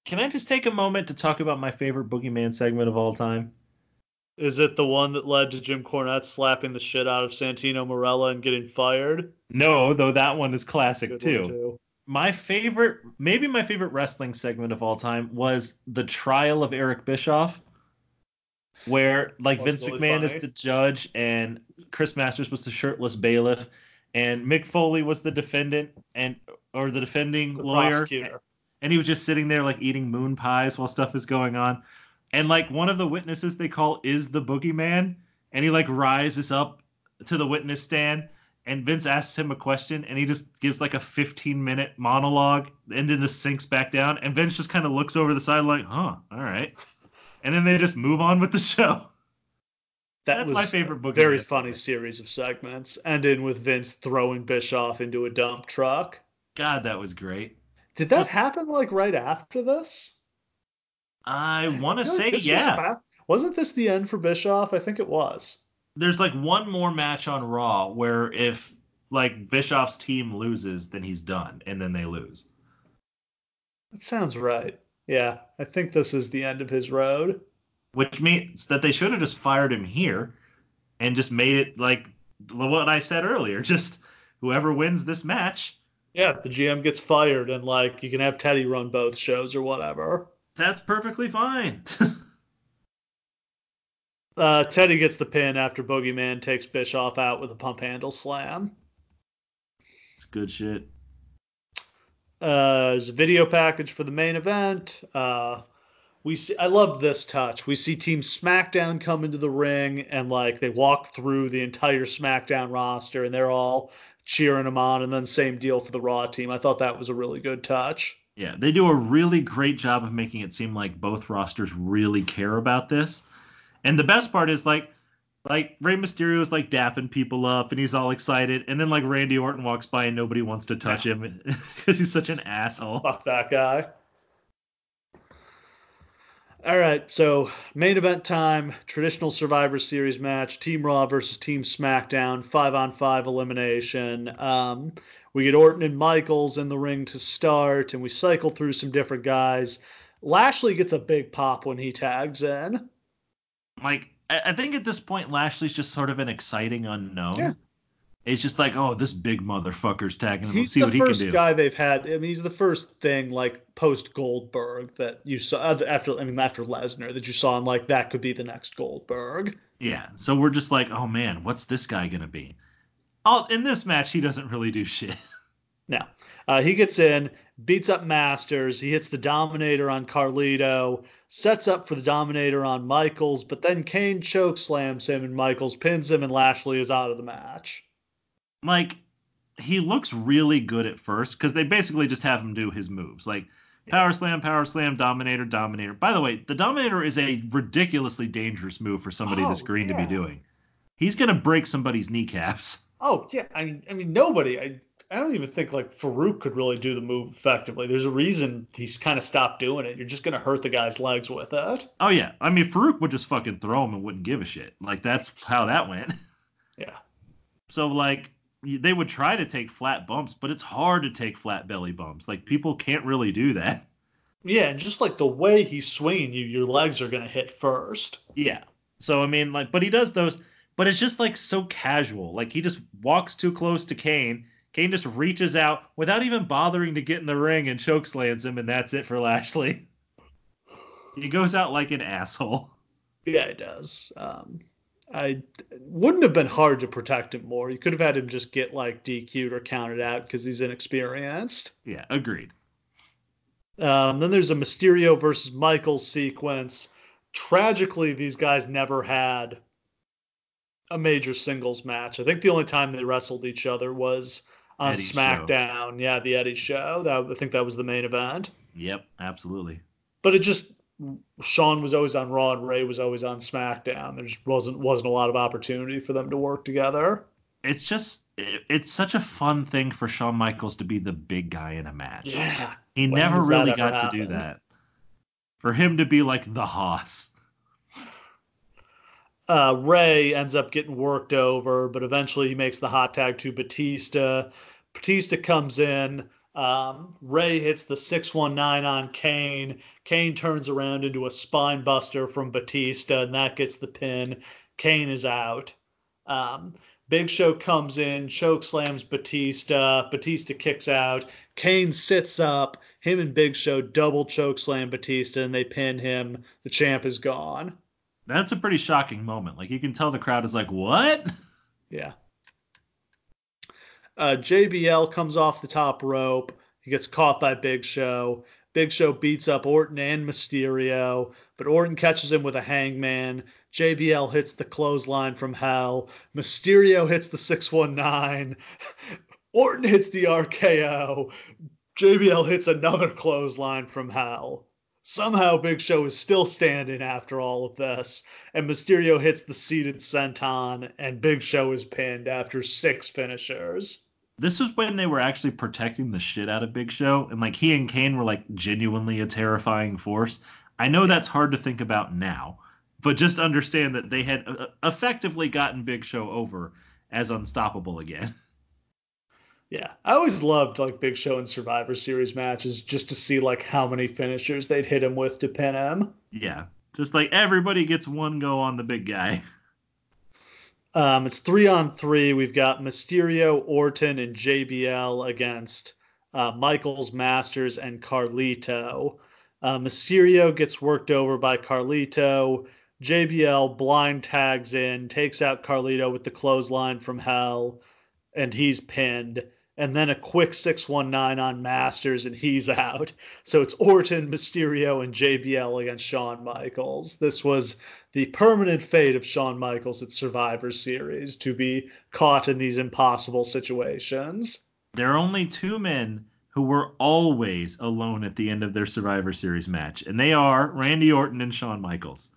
Can I just take a moment to talk about my favorite Boogeyman segment of all time? Is it the one that led to Jim Cornette slapping the shit out of Santino Marella and getting fired? No, though that one is classic too. one, too. My favorite, maybe my favorite wrestling segment of all time was the trial of Eric Bischoff, where like Vince really McMahon is the judge and Chris Masters was the shirtless bailiff, and Mick Foley was the defendant and or the defending The lawyer, prosecutor. and he was just sitting there like eating moon pies while stuff is going on. And like one of the witnesses they call is the boogeyman, and he like rises up to the witness stand, and Vince asks him a question, and he just gives like a 15 minute monologue, and then just sinks back down, and Vince just kind of looks over the side like, huh, all right, and then they just move on with the show. That That's was my favorite Boogeyman very funny series of segments, ending with Vince throwing Bischoff into a dump truck. God, that was great. Did that happen like right after this? I want to say this was yeah. about- wasn't this the end for Bischoff? I think it was. There's like one more match on Raw where if like Bischoff's team loses, then he's done, and then they lose. That sounds right. Yeah, I think this is the end of his road. Which means that they should have just fired him here and just made it like what I said earlier, just whoever wins this match, Yeah, the GM gets fired and like you can have Teddy run both shows or whatever. that's perfectly fine. Uh, Teddy gets the pin after Boogeyman takes Bischoff out with a pump handle slam. it's good shit. Uh, there's a video package for the main event. Uh, we see, I love this touch. We see Team SmackDown come into the ring and like they walk through the entire SmackDown roster and they're all cheering them on. And then same deal for the Raw team. I thought that was a really good touch. Yeah, they do a really great job of making it seem like both rosters really care about this. And the best part is like like Rey Mysterio is like dapping people up and he's all excited, and then like Randy Orton walks by and nobody wants to touch him because he's such an asshole. Fuck that guy. All right, so main event time, traditional Survivor Series match, Team Raw versus Team SmackDown, five on five elimination. Um, we get Orton and Michaels in the ring to start, and we cycle through some different guys. Lashley gets a big pop when he tags in. Like I, I think at this point Lashley's just sort of an exciting unknown. Yeah. It's just like, oh, this big motherfucker's tagging him. Let's He's see the what he can first do. guy they've had. I mean, he's the first thing like post Goldberg that you saw after. I mean, after Lesnar that you saw, and like that could be the next Goldberg. Yeah. So we're just like, oh man, what's this guy gonna be? Oh, in this match he doesn't really do shit. No. Uh, he gets in, beats up Masters. He hits the Dominator on Carlito, sets up for the Dominator on Michaels, but then Kane choke slams him and Michaels pins him, and Lashley is out of the match. like he looks really good at first because they basically just have him do his moves like power slam power slam dominator dominator by the way the dominator is a ridiculously dangerous move for somebody Oh, this green to be doing he's gonna break somebody's kneecaps Oh yeah, I mean, I mean nobody. I I don't even think like Faarooq could really do the move effectively. There's a reason he's kind of stopped doing it. You're just gonna hurt the guy's legs with it. oh yeah i mean Faarooq would just fucking throw him and wouldn't give a shit like that's how that went Yeah. so like they would try to take flat bumps but it's hard to take flat belly bumps like people can't really do that Yeah, and just like the way he's swinging you, your legs are gonna hit first. Yeah. So I mean, like, but he does those, but it's just like so casual. Like he just walks too close to Kane. Kane just reaches out without even bothering to get in the ring and chokeslams him, and that's it for Lashley. He goes out like an asshole. Yeah, it does. Um, I wouldn't have been hard to protect him more. You could have had him just get like DQ'd or counted out because he's inexperienced. Yeah, agreed. Um, then there's a Mysterio versus Michaels sequence. Tragically, these guys never had a major singles match. I think the only time they wrestled each other was on Eddie's SmackDown. Yeah, the Eddie show. That I think that was the main event. Yep, absolutely. But it just Shawn was always on Raw and Rey was always on SmackDown. There just wasn't wasn't a lot of opportunity for them to work together. It's just it's such a fun thing for Shawn Michaels to be the big guy in a match. Yeah. He When never really got to do that. For him to be like the Haas. Uh, Rey ends up getting worked over, but eventually he makes the hot tag to Batista. Batista comes in, Um, Rey hits the 619 on Kane. Kane turns around into a spine buster from Batista, and that gets the pin. Kane is out. Um, Big Show comes in, choke slams Batista. Batista kicks out. Kane sits up. Him and Big Show double choke slam Batista, and they pin him. The champ is gone. That's a pretty shocking moment. Like you can tell the crowd is like, "What?" Yeah. Uh, JBL comes off the top rope. He gets caught by Big Show. Big Show beats up Orton and Mysterio, but Orton catches him with a hangman. JBL hits the clothesline from hell. Mysterio hits the 619. Orton hits the RKO. JBL hits another clothesline from hell. Somehow Big Show is still standing after all of this, and Mysterio hits the seated senton, and Big Show is pinned after six finishers. This was when they were actually protecting the shit out of Big Show, and like he and Kane were like genuinely a terrifying force. I know that's hard to think about now, but just understand that they had uh, effectively gotten Big Show over as unstoppable again. Yeah, I always loved like Big Show and Survivor Series matches just to see like how many finishers they'd hit him with to pin him. Yeah, just like everybody gets one go on the big guy. Um, it's three on three. We've got Mysterio, Orton, and JBL against uh, Michaels, Masters, and Carlito. Uh, Mysterio gets worked over by Carlito. JBL blind tags in, takes out Carlito with the clothesline from hell, and he's pinned. And then a quick 619 on Masters, and he's out. So it's Orton, Mysterio, and JBL against Shawn Michaels. This was the permanent fate of Shawn Michaels at Survivor Series to be caught in these impossible situations. There are only two men who were always alone at the end of their Survivor Series match, and they are Randy Orton and Shawn Michaels.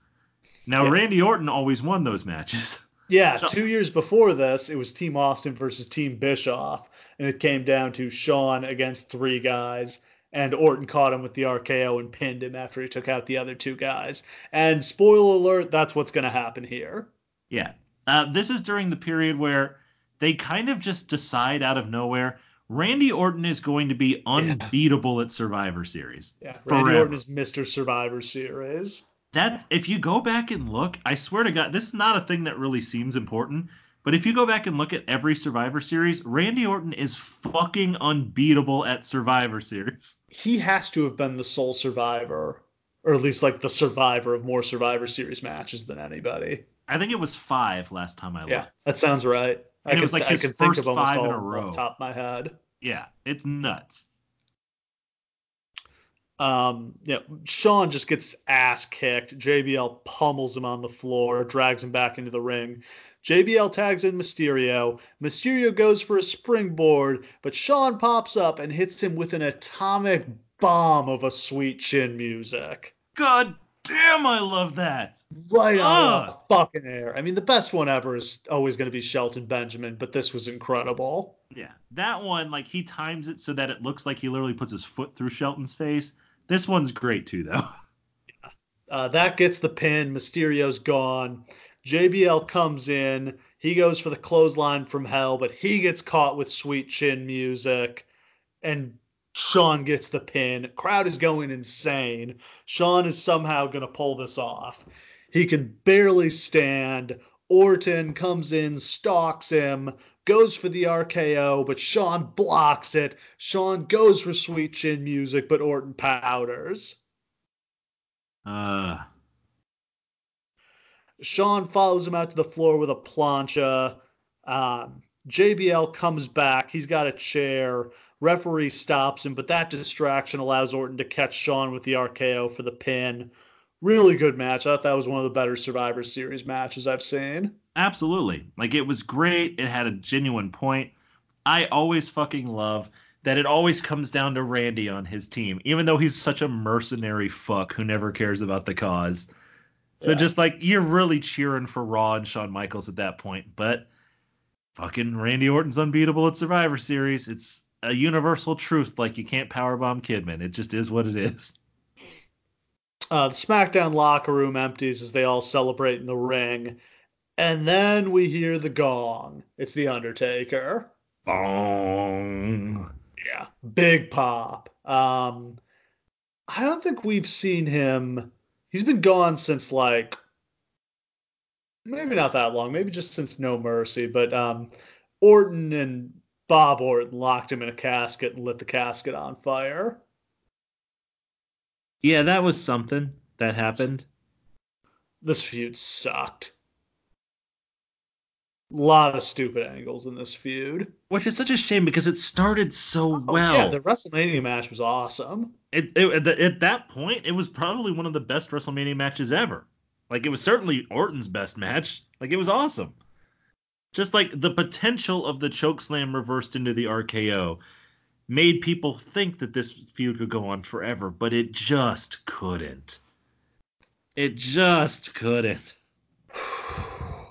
Now, Yeah. Randy Orton always won those matches. Yeah, Shawn- two years before this, it was Team Austin versus Team Bischoff, and it came down to Shawn against three guys, and Orton caught him with the RKO and pinned him after he took out the other two guys. And spoiler alert, that's what's going to happen here. Yeah. Uh, this is during the period where they kind of just decide out of nowhere Randy Orton is going to be unbeatable at Survivor Series. Yeah, Randy Forever. Orton is Mr. Survivor Series. That if you go back and look, I swear to God, this is not a thing that really seems important. But if you go back and look at every Survivor Series, Randy Orton is fucking unbeatable at Survivor Series. He has to have been the sole survivor, or at least like the survivor of more Survivor Series matches than anybody. I think it was five last time I looked. Yeah, that sounds right. I And it can, was like I his can think first of almost five all in of a row. off the top of my head. Yeah, it's nuts. Um, yeah, Shawn just gets ass kicked. JBL pummels him on the floor, drags him back into the ring. JBL tags in Mysterio. Mysterio goes for a springboard, but Shawn pops up and hits him with an atomic bomb of a sweet chin music. God damn, I love that. Right out of the fucking air. I mean, the best one ever is always going to be Shelton Benjamin, but this was incredible. Yeah, that one, like he times it so that it looks like he literally puts his foot through Shelton's face. This one's great too, though. Uh, that gets the pin. Mysterio's gone. JBL comes in. He goes for the clothesline from hell, but he gets caught with sweet chin music. And Shawn gets the pin. Crowd is going insane. Shawn is somehow going to pull this off. He can barely stand. Orton comes in, stalks him, goes for the RKO, but Shawn blocks it. Shawn goes for sweet chin music, but Orton powders. Uh, Shawn follows him out to the floor with a plancha. Um, JBL comes back. He's got a chair. Referee stops him, but that distraction allows Orton to catch Shawn with the RKO for the pin. Really good match. I thought that was one of the better Survivor Series matches I've seen. Absolutely. Like it was great. It had a genuine point. I always fucking love that it always comes down to Randy on his team, even though he's such a mercenary fuck who never cares about the cause. So Yeah. just like you're really cheering for Raw and Shawn Michaels at that point, but fucking Randy Orton's unbeatable at Survivor Series. It's a universal truth. Like you can't powerbomb Kidman. It just is what it is. Uh, the SmackDown locker room empties as they all celebrate in the ring. And then we hear the gong. It's The Undertaker. Bong. Yeah, big pop. Um, I don't think we've seen him. He's been gone since like maybe not that long, maybe just since No Mercy. But um, Orton and Bob Orton locked him in a casket and lit the casket on fire. Yeah, that was something that happened. This feud sucked. A lot of stupid angles in this feud. Which is such a shame because it started so Oh, well. yeah, the WrestleMania match was awesome. it, it, at, at that point, it was probably one of the best WrestleMania matches ever. Like it was certainly Orton's best match. Like it was awesome. Just like the potential of the chokeslam reversed into the RKO made people think that this feud could go on forever, but it just couldn't. It just couldn't.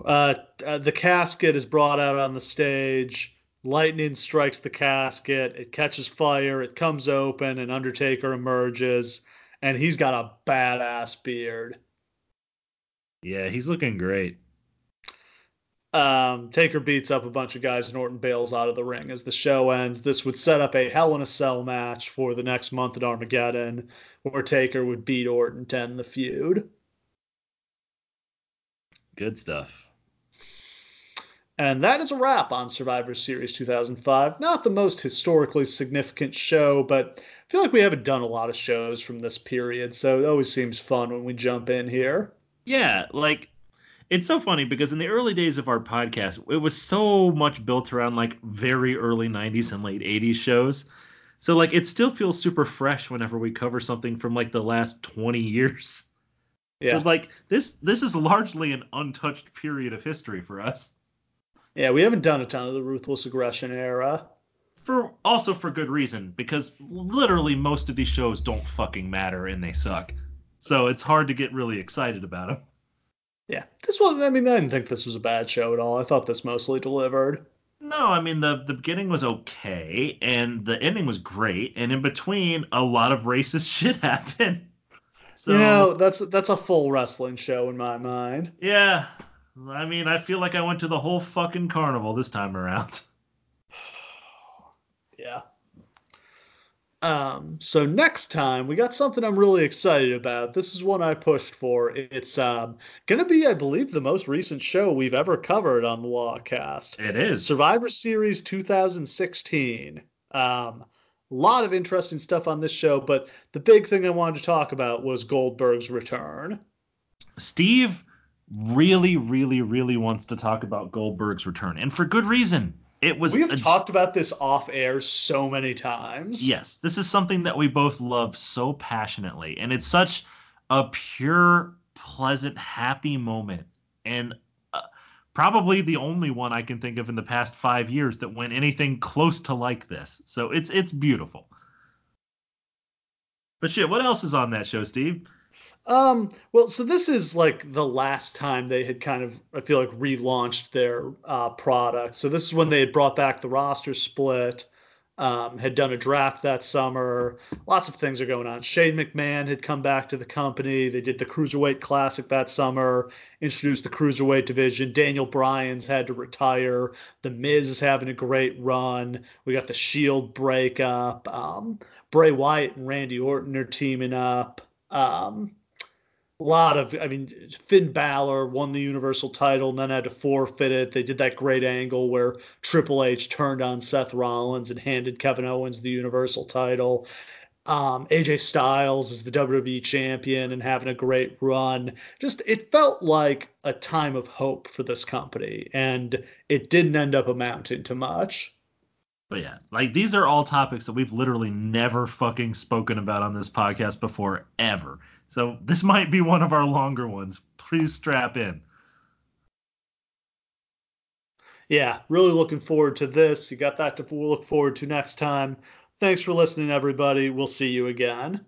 Uh, uh, the casket is brought out on the stage. Lightning strikes the casket. It catches fire. It comes open, and Undertaker emerges, and he's got a badass beard. Yeah, he's looking great. Um, Taker beats up a bunch of guys, and Orton bails out of the ring as the show ends. This would set up a Hell in a Cell match for the next month at Armageddon, where Taker would beat Orton to end the feud. Good stuff. And that is a wrap on Survivor Series 2005. Not the most historically significant show, but I feel like we haven't done a lot of shows from this period, so it always seems fun when we jump in here. Yeah, like it's so funny because in the early days of our podcast, it was so much built around like very early 90s and late 80s shows. So like it still feels super fresh whenever we cover something from like the last 20 years. Yeah. So like this this is largely an untouched period of history for us. Yeah, we haven't done a ton of the Ruthless Aggression era. For also for good reason because literally most of these shows don't fucking matter and they suck. So it's hard to get really excited about them. Yeah, this was, I mean, I didn't think this was a bad show at all. I thought this mostly delivered. No, I mean the the beginning was okay and the ending was great, and in between a lot of racist shit happened. So you know, that's that's a full wrestling show in my mind. yeah, I mean I feel like I went to the whole fucking carnival this time around. Yeah. Um, so next time we got something I'm really excited about. This is one I pushed for. It's um gonna be, I believe, the most recent show we've ever covered on the Lawcast. It is. Survivor Series 2016. Um, a lot of interesting stuff on this show, but the big thing I wanted to talk about was Goldberg's return. Steve really, really, really wants to talk about Goldberg's return, and for good reason. It was We have a- talked about this off air so many times. Yes, this is something that we both love so passionately, and it's such a pure, pleasant, happy moment, and uh, probably the only one I can think of in the past five years that went anything close to like this. So it's it's beautiful. But shit, what else is on that show, Steve? Um, well, so this is like the last time they had kind of, I feel like, relaunched their uh, product. So this is when they had brought back the roster split, um, had done a draft that summer. Lots of things are going on. Shane McMahon had come back to the company. They did the Cruiserweight Classic that summer, introduced the Cruiserweight division. Daniel Bryan's had to retire. The Miz is having a great run. We got the Shield breakup. Um, Bray Wyatt and Randy Orton are teaming up. Um, a lot of I mean Finn Balor won the Universal title and then had to forfeit it. They did that great angle where Triple H turned on Seth Rollins and handed Kevin Owens the Universal title. Um, AJ Styles is the WWE champion and having a great run. Just it felt like a time of hope for this company, and it didn't end up amounting to much. But yeah, like these are all topics that we've literally never fucking spoken about on this podcast before ever. So this might be one of our longer ones. Please strap in. Yeah, really looking forward to this. You got that to look forward to next time. Thanks for listening, everybody. We'll see you again.